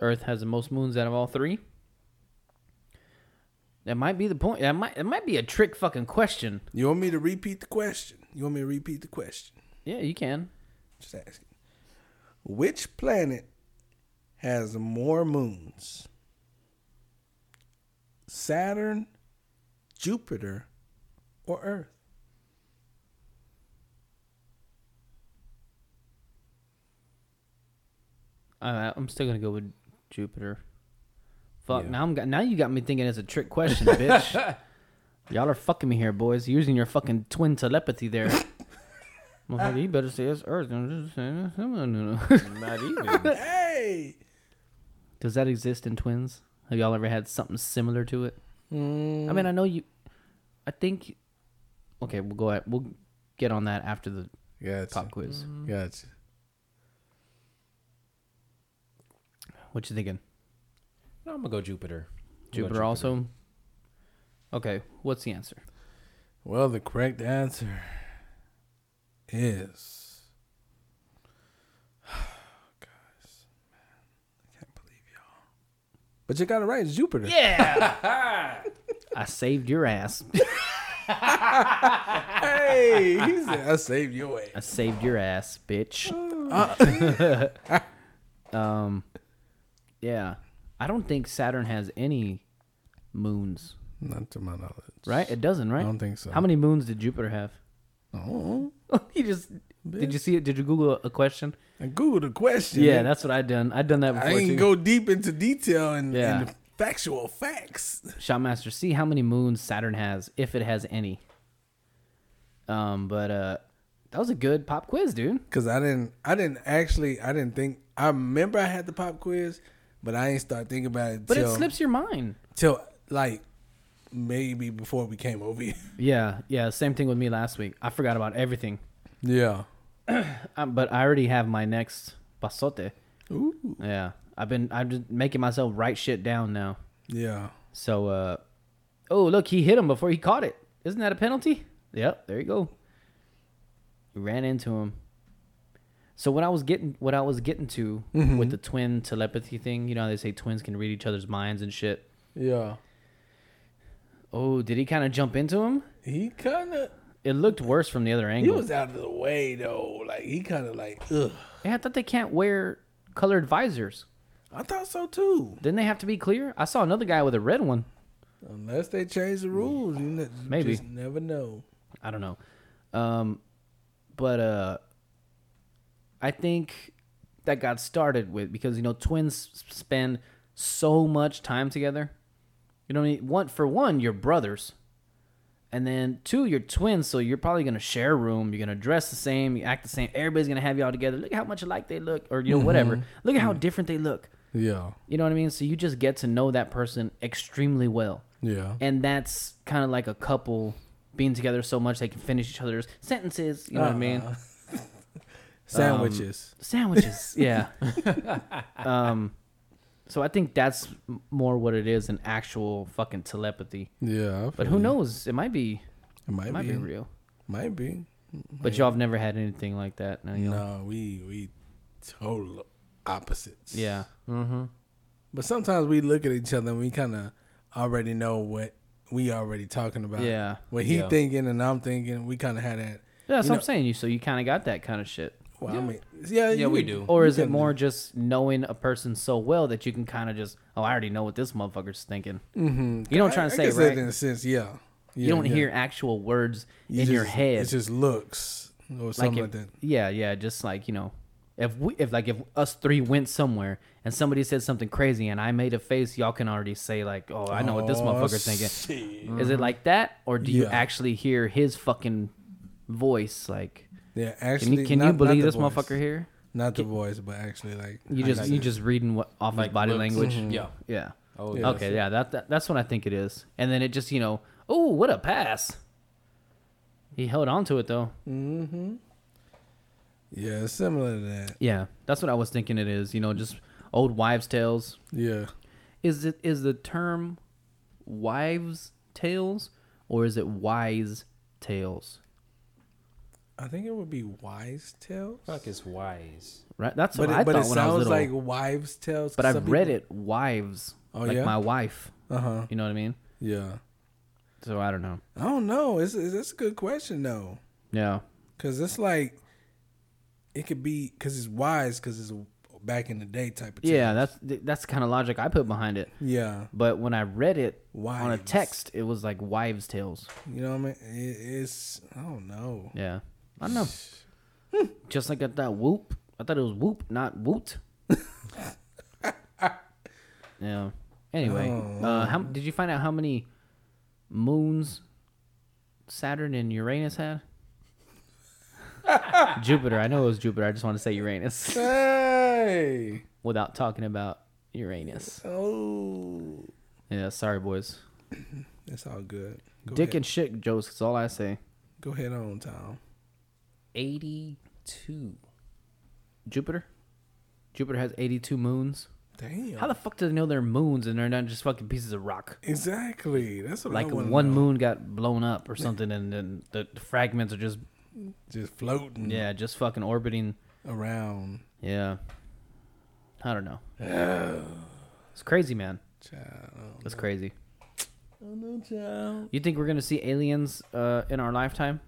Earth has the most moons out of all three. That might be the point. That might it might be a trick fucking question. You want me to repeat the question? You want me to repeat the question? Yeah, you can. Just asking. Which planet has more moons? Saturn, Jupiter, or Earth? Uh, I'm still gonna go with Jupiter. Fuck. Yeah. Now I'm got, now you got me thinking it's a trick question, bitch. Y'all are fucking me here, boys. Using your fucking twin telepathy there. Motherfucker, you better say it's Earth. Not even. Hey! Does that exist in twins? Have y'all ever had something similar to it? Mm, I mean, I know you. I think. Okay, we'll go. At, we'll get on that after the gotcha. pop quiz. Gotcha. What you thinking? No, I'm gonna go Jupiter. I'm gonna go Jupiter also. Okay, what's the answer? Well, the correct answer is. Guys, man, I can't believe y'all. But you got it right. It's Jupiter. Yeah. I saved your ass. Hey, he said, I saved your ass. I saved your ass, bitch. um, yeah. I don't think Saturn has any moons, Not to my knowledge. right? It doesn't, right? I don't think so. How many moons did Jupiter have? Oh, you just did you see it? Did you Google a question? I googled the question. Yeah, that's what I done. I done that before I too. ain't go deep into detail and, Yeah. and the factual facts. Shotmaster, see how many moons Saturn has, if it has any. Um, but uh, that was a good pop quiz, dude. Cause I didn't, I didn't actually, I didn't think. I remember I had the pop quiz, but I ain't start thinking about it But till, it slips your mind. till like maybe before we came over here. Yeah, yeah. Same thing with me last week. I forgot about everything. Yeah. Um, but I already have my next pasote. Ooh. Yeah, I've been I'm just making myself write shit down now. Yeah. So, uh, oh look, he hit him before he caught it. Isn't that a penalty? Yep, there you go. He ran into him. So what I was getting, what I was getting to with the twin telepathy thing, you know, how they say twins can read each other's minds and shit. Yeah. Oh, did he kind of jump into him? He kind of. It looked worse from the other angle. He was out of the way though. Like he kind of like, ugh. yeah, I thought they can't wear colored visors. I thought so too. Didn't they have to be clear? I saw another guy with a red one. Unless they change the rules, you ne- Maybe. just never know. I don't know. Um, but uh, I think that got started with because you know twins spend so much time together. You know, what I mean? one for one, you're brothers, And then two, you're twins, so you're probably gonna share a room. You're gonna dress the same, you act the same. Everybody's gonna have you all together. Look at how much alike they look, or you know whatever. Mm-hmm. Look at how mm-hmm. different they look. Yeah. You know what I mean? So you just get to know that person extremely well, Yeah. and that's kind of like a couple being together so much they can finish each other's sentences. You know what I mean? Uh-huh. Sandwiches. Sandwiches, yeah. um, so I think that's more what it is—an actual fucking telepathy. yeah. I But who you. knows? It might be. It might, It might be. be real. Might be. But y'all have never had anything like that. No. No, we we total opposites. Yeah. Mm-hmm. But sometimes we look at each other and we kind of already know what we already talking about. Yeah. What he Yeah. thinking and I'm thinking, we kind of had that. Yeah, that's You what know- I'm saying. You so you kind of got that kind of shit. Well, I mean, yeah, Yeah, we do. Or is it can- more just knowing a person so well that you can kind of just, oh, I already know what this motherfucker's thinking. Mhm. You know what I'm trying to I say, guess that right? in a sense, yeah. you don't yeah. hear actual words You in your head. It's just looks or like something if, like that. yeah, yeah, just like you know, if we, if like if us three went somewhere and somebody said something crazy and I made a face, y'all can already say like, oh, I know what this Oh, motherfucker's thinking. shit. Is it like that, or do you actually hear his fucking voice? Like, Yeah, can actually, you can not- you believe this voice. motherfucker here? Not the voice, but actually, like You I just you it. just reading what off Like his body looks. language. Mm-hmm. Yeah. Yeah. Oh, Yeah. Okay. Yeah. That, that that's what I think it is. And then it just you know, oh, what a pass. He held on to it though. Mm-hmm. Yeah, similar to that. Yeah, that's what I was thinking. It is. You know, just old wives' tales. Yeah, Is it is the term wives' tales or is it wise tales? I think it would be wise tales. Fuck is wise. Right. That's But what it, I but thought it when I was sounds little. like wives tales. but I've read it wives. Oh, like yeah? my wife. Uh huh. You know what I mean? Yeah. So I don't know. I don't know. It's, it's it's a good question though, Yeah. because it's like it could be because it's wise because it's back in the day type of. Yeah, tales. that's that's the kind of logic I put behind it. yeah. But when I read it on a Wives. text, it was like wives' tales. You know what I mean? It, it's I don't know. Yeah, I don't know. Just like at that whoop, I thought it was whoop, not woot. yeah. Anyway, Oh, uh, how did you find out how many moons Saturn and Uranus had? Jupiter. I know it was Jupiter. I just want to say Uranus Hey. without talking about Uranus. Oh. Yeah, sorry, boys. It's all good. Go Dick ahead. and shit jokes. That's all I say. Go ahead on, Tom. Eighty-two. Jupiter. Jupiter has 82 moons. Damn. How the fuck do they know they're moons and they're not just fucking pieces of rock? exactly. That's what Like I one know. moon got blown up or something, and then the, the fragments are just just floating. yeah, just fucking orbiting. Around. Yeah, I don't know. It's crazy, man. Child. It's crazy. Oh no, child. You think we're gonna see aliens uh, in our lifetime?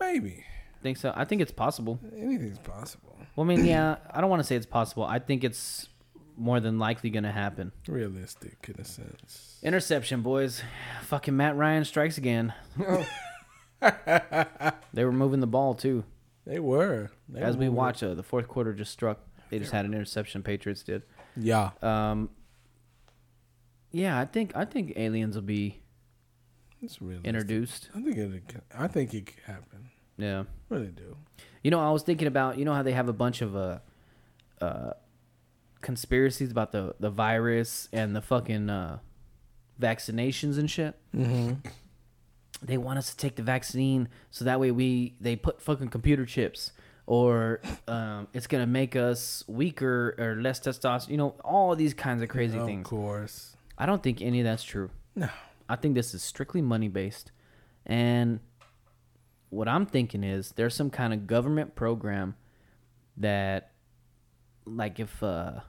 Maybe Think so? I think it's possible. anything's possible. Well, I mean, yeah, I don't want to say it's possible. I think it's more than likely gonna happen. Realistic in a sense. Interception, boys. Fucking Matt Ryan strikes again. they were moving the ball too. They were. They As were we watch, uh, the fourth quarter just struck. They just had an interception. Patriots did. Yeah. Um, yeah, I think I think aliens will be It's realistic. introduced. I think it. could- I think it could happen. Yeah. Really do. You know, I was thinking about you know how they have a bunch of uh, uh, conspiracies about the the virus and the fucking uh, vaccinations and shit. Mm-hmm. They want us to take the vaccine so that way we they put fucking computer chips or um, it's gonna make us weaker or less testosterone. You know, all these kinds of crazy Of things. Of course. I don't think any of that's true. No. I think this is strictly money based. And what I'm thinking is there's some kind of government program that like if uh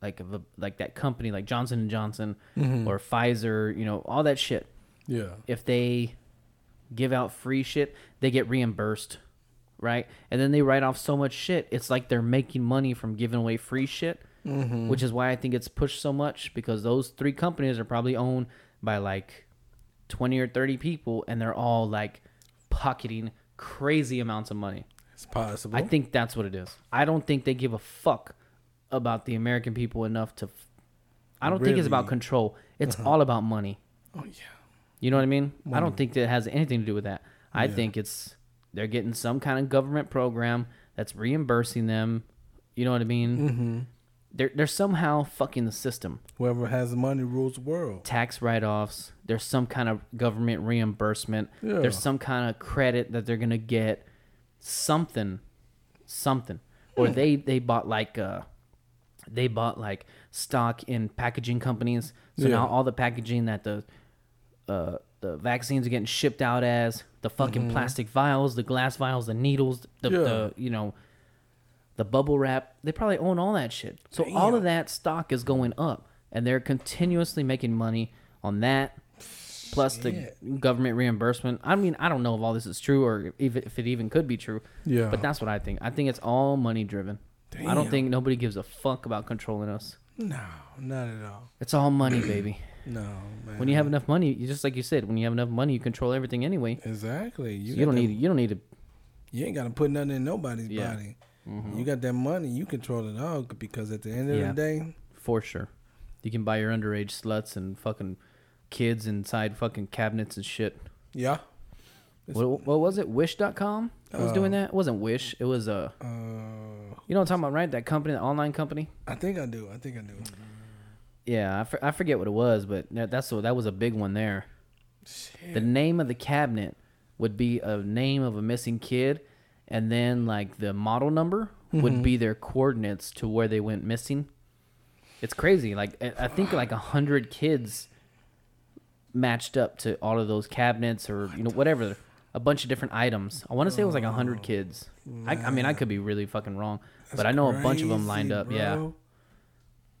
like if a, like that company like Johnson and Johnson or Pfizer, you know, all that shit. Yeah. If they give out free shit, they get reimbursed, right? And then they write off so much shit. It's like they're making money from giving away free shit, which is why I think it's pushed so much because those three companies are probably owned by like 20 or 30 people and they're all like pocketing crazy amounts of money. It's possible. I think that's what it is. I don't think they give a fuck about the American people enough to. F- I don't think it's about control. It's all about money. Oh yeah. You know what I mean? I don't think that has anything to do with that. I think it's they're getting some kind of government program that's reimbursing them. You know what I mean? Mm-hmm. They're they're somehow fucking the system. Whoever has the money rules the world. Tax write offs. There's some kind of government reimbursement. Yeah. There's some kind of credit that they're gonna get. Something, something. Or they they bought like uh, they bought like stock in packaging companies. So Yeah. now all the packaging that the uh, the vaccines are getting shipped out as the fucking plastic vials, the glass vials, the needles, the, Mm-hmm. Yeah. the you know, the bubble wrap. They probably own all that shit. So all of that stock is going up, and they're continuously making money on that. Plus the government reimbursement. I mean, I don't know if all this is true or if it, if it even could be true. Yeah. But that's what I think. I think it's all money driven. Damn. I don't think nobody gives a fuck about controlling us. No, not at all. It's all money, baby. No, man. When you have enough money, you just like you said, when you have enough money, you control everything anyway. exactly, you, You, don't that- need you don't need to You ain't got to put nothing in nobody's Yeah. body. You got that money, you control it all because at the end of Yeah. the day, for sure. You can buy your underage sluts and fucking kids inside fucking cabinets and shit. yeah. What, what was it? Wish.com I was doing that. It wasn't Wish. It was uh, Uh, you know what I'm talking about, right? That company, the online company. I think I do. I think I do. Yeah, I, for, I forget what it was, but that's what that was a big one there. The name of the cabinet would be a name of a missing kid, and then like the model number would be their coordinates to where they went missing. It's crazy. Like I think like a hundred kids matched up to all of those cabinets or you know whatever, a bunch of different items. I want to say it was like a hundred kids. I, I mean, I could be really fucking wrong, but I know a bunch of them lined Crazy, up. Yeah. bro.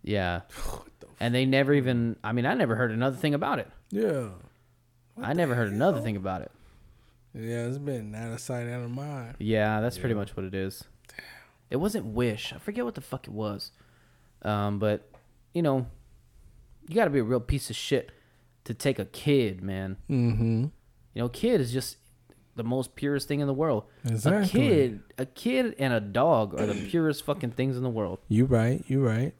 Yeah. And they never even I mean, I never heard another thing about it. Yeah. I never heard another thing about it. Yeah, it's been out of sight, out of mind. Yeah, that's pretty much what it is. Damn. It wasn't Wish. I forget what the fuck it was. Um, but you know, you got to be a real piece of shit to take a kid, man. Mm-hmm. You know, kid is just the most purest thing in the world. Exactly. A kid, a kid and a dog are the purest fucking things in the world. You right. You right.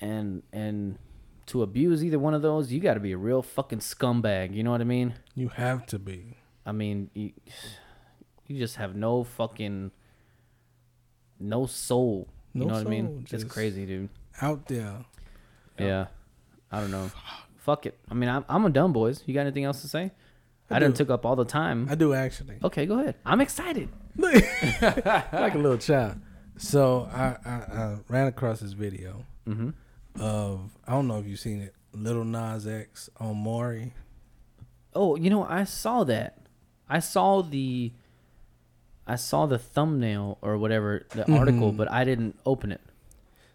And and to abuse either one of those, you got to be a real fucking scumbag. You know what I mean? You have to be. I mean, you, you just have no fucking no soul. You No know what I mean? It's crazy, dude. Out there. Yeah. I don't know. Fuck it. I mean, I'm I'm a dumb boys. You got anything else to say? I, done do. took up all the time. I do actually. okay, go ahead. I'm excited. like a little child. So I, I, I ran across this video mm-hmm. of I don't know if you've seen it, Little Nas X on Maury. Oh, you know, I saw that. I saw the I saw the thumbnail or whatever, the mm-hmm. article, but I didn't open it.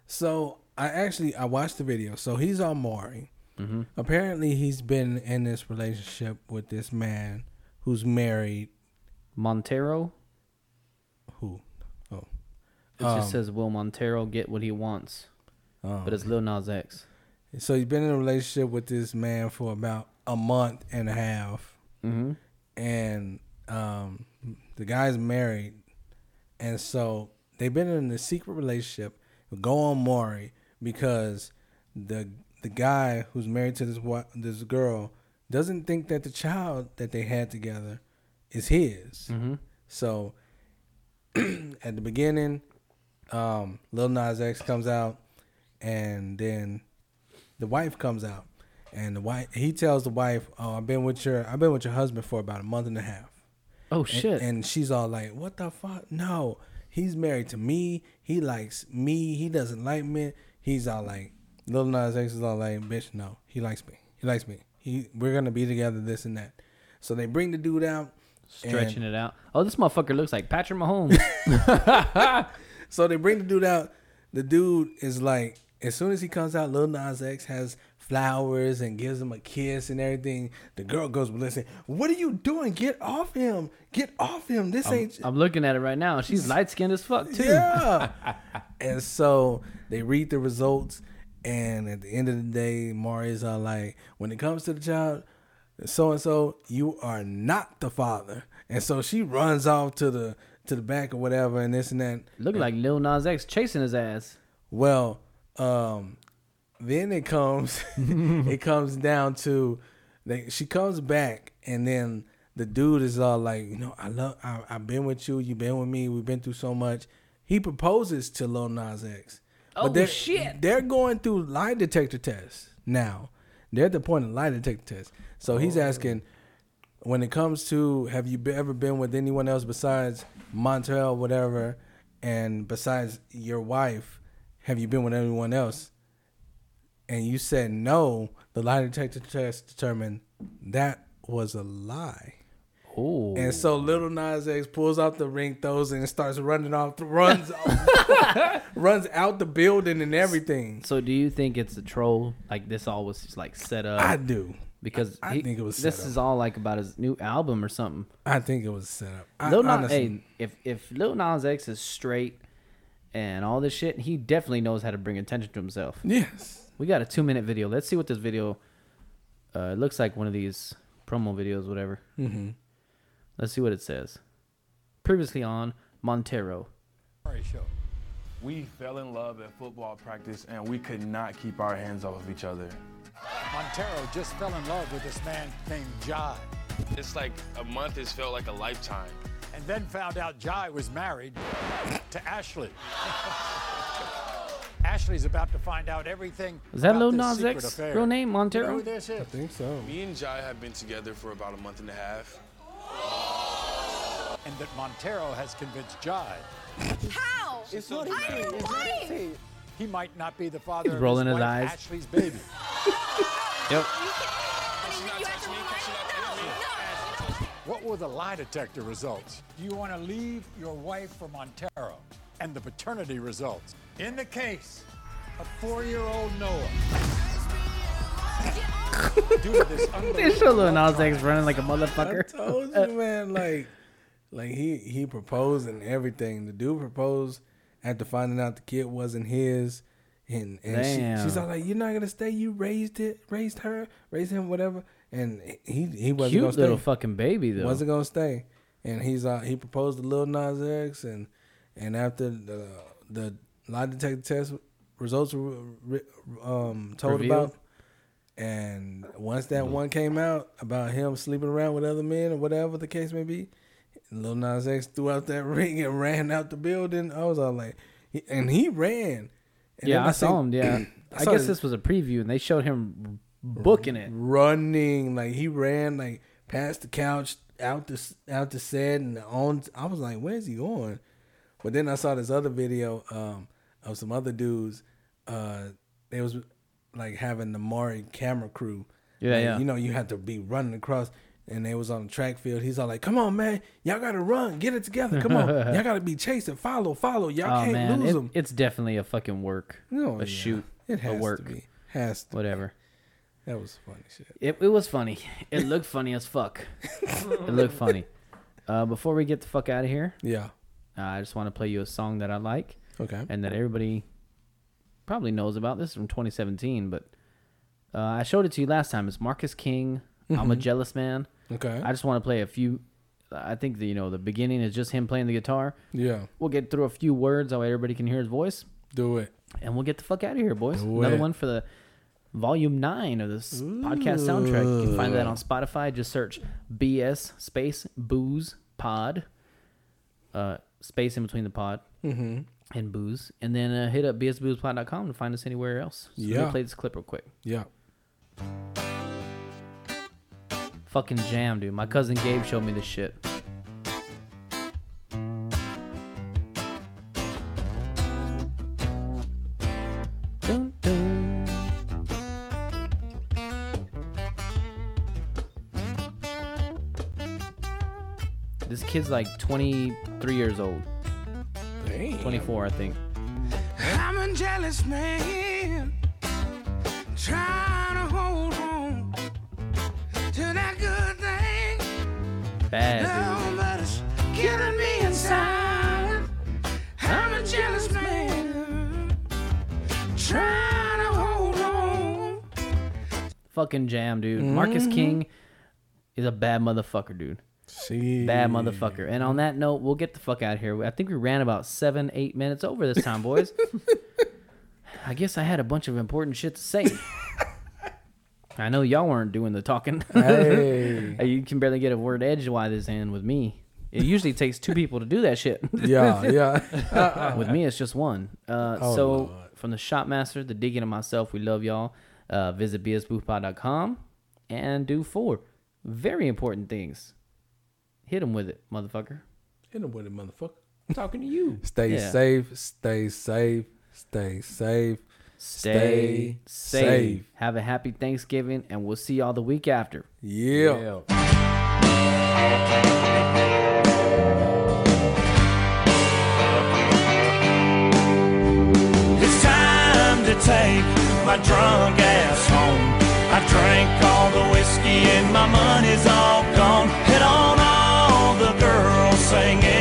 So I actually I watched the video. So he's on Maury. Mm-hmm. Apparently he's been in this relationship with this man who's married. Montero. Who? Oh, It just um, says, "Will Montero get what he wants?" oh. But it's Lil Nas X. So he's been in a relationship with this man for about a month and a half. Mm-hmm. And um, the guy's married, and so they've been in a secret relationship. Go on Maury because the the guy who's married to this this girl doesn't think that the child that they had together is his. Mm-hmm. So at the beginning, um, Lil Nas X comes out, and then the wife comes out, and the wife he tells the wife, "Oh, I've been with your I've been with your husband for about a month and a half." Oh And- shit! And, she's all like, "What the fuck? No, he's married to me. He likes me. He doesn't like me." He's all like, Lil Nas X is all like, "Bitch, no, he likes me. He likes me. He we're gonna be together. This and that." So they bring the dude out, Stretching it out. Oh, this motherfucker looks like Patrick Mahomes. So they bring the dude out. The dude is like, as soon as he comes out, Lil Nas X has flowers and gives him a kiss and everything. The girl goes ballistic. What are you doing? Get off him! Get off him! This ain't. I'm looking at it right now. She's light skinned as fuck too. Yeah. and so they read the results, and at the end of the day, Maury's are like, when it comes to the child, so and so, you are not the father. And so she runs off to the to the back or whatever, and this and that. Look like Lil Nas X chasing his ass. Well, um, then it comes it comes down to they she comes back and then the dude is all like, you know, I love I, I've been with you, you've been with me, we've been through so much. He proposes to Lil Nas X. Oh, they're, shit. They're going through lie detector tests now. They're at the point of lie detector tests. So he's Oh. asking, when it comes to have you ever been with anyone else besides Montel, whatever, and besides your wife, have you been with anyone else? And you said no. The lie detector test determined that was a lie. Oh, And so Lil Nas X pulls out the ring, throws it, and starts running off, runs, runs out the building and everything. so do you think it's a troll? Like this all was just like set up? I do. because I he- think it was This up. is all like about his new album or something. I think it was set up. I, Lil Nas, hey, if if Lil Nas X is straight and all this shit, he definitely knows how to bring attention to himself. yes. We got a two minute video. Let's see what this video. Uh, it looks like one of these promo videos, whatever. Mm-hmm. Let's see what it says. Previously on Montero. show. We fell in love at football practice and we could not keep our hands off of each other. Montero just fell in love with this man named Jai, It's like a month has felt like a lifetime. and then found out Jai was married to Ashley. Ashley's about to find out everything. Is that about Lil this Nas secret X affair. real name, You know Montero? who this I think so. Me and Jai have been together for about a month and a half. And that Montero has convinced Jai How? It's not I am lying. he might not be the father He's of rolling his, his wife eyes. Ashley's baby. Yep. I mean, you have to lie. No, no. What were the lie detector results? Do you want to leave your wife for Montero? And the paternity results. In the case of four-year-old Noah. Due to this They show Lil Nas X running like a motherfucker. I told you, man. Like, like he he proposed and everything. The dude proposed after finding out the kid wasn't his, and and she, she's all like, "You're not gonna stay. You raised it, raised her, raised him, whatever." And he he wasn't Cute gonna stay. little fucking baby though. wasn't gonna stay, and he's uh he proposed to Lil Nas X, and and after the the lie detector test results were um told Revealed? about, and once that one came out about him sleeping around with other men or whatever the case may be, Lil Nas X threw out that ring and ran out the building. I was all like, and he ran. And yeah, then I saw think- him. Yeah, I, saw guess this- this was a preview, and they showed him booking it. running like he ran like past the couch out the out the set and on I was like where's he going but then I saw this other video um of some other dudes uh they was like having the Maury camera crew Yeah, Like, yeah. you know you had to be running across and they was on the track field he's all like come on man y'all gotta run get it together come on y'all gotta be chasing follow follow y'all Oh can't man, lose it- them it's definitely a fucking work. No, a yeah. shoot. it has a work. to be has to Whatever. that was funny shit It, it was funny. It looked funny as fuck. it looked funny. Uh, before we get the fuck out of here, yeah uh, I just want to play you a song that I like okay and that everybody probably knows about. This is from 2017, but uh, I showed it to you last time. It's Marcus King. I'm a jealous man. okay I just want to play a few. I think the you know the beginning is just him playing the guitar. yeah We'll get through a few words that way everybody can hear his voice, do it and we'll get the fuck out of here, boys. Do Another it. one for the volume nine of this podcast soundtrack. You can find that on Spotify. Just search BS space booze pod, uh, space in between the pod mm-hmm and booze, and then uh, hit up bsboozepod.com to find us anywhere else. So Yeah. Play this clip real quick. yeah Fucking jam, dude. My cousin Gabe showed me this shit. Kid's like 23 years old. 24, I think. I'm a jealous man, trying to hold on to that good thing. Bad, No, but it's killing me inside. I'm a jealous man, trying to hold on. dude. Fucking jam, dude. Mm-hmm. Marcus King is a bad motherfucker, dude. See, Bad motherfucker. And on that note, we'll get the fuck out of here. I think we ran about seven, eight minutes over this time, boys. I guess I had a bunch of important shit to say. I know y'all weren't doing the talking. Hey. you can barely get a word edgewise this in with me. It usually takes two people to do that shit. Yeah, yeah. with me, it's just one. Uh, Oh, so Lord. from the Shopmaster, the digging, and myself, we love y'all. Uh, visit bsboozepod.com and do four very important things. Hit him with it, motherfucker. Hit him with it, motherfucker. I'm talking to you. Stay Yeah. safe. Stay safe. Stay safe. Stay, safe. safe. Have a happy Thanksgiving, and we'll see y'all the week after. Yeah. It's time to take my drunk ass home. I drank all the whiskey and my money's all sang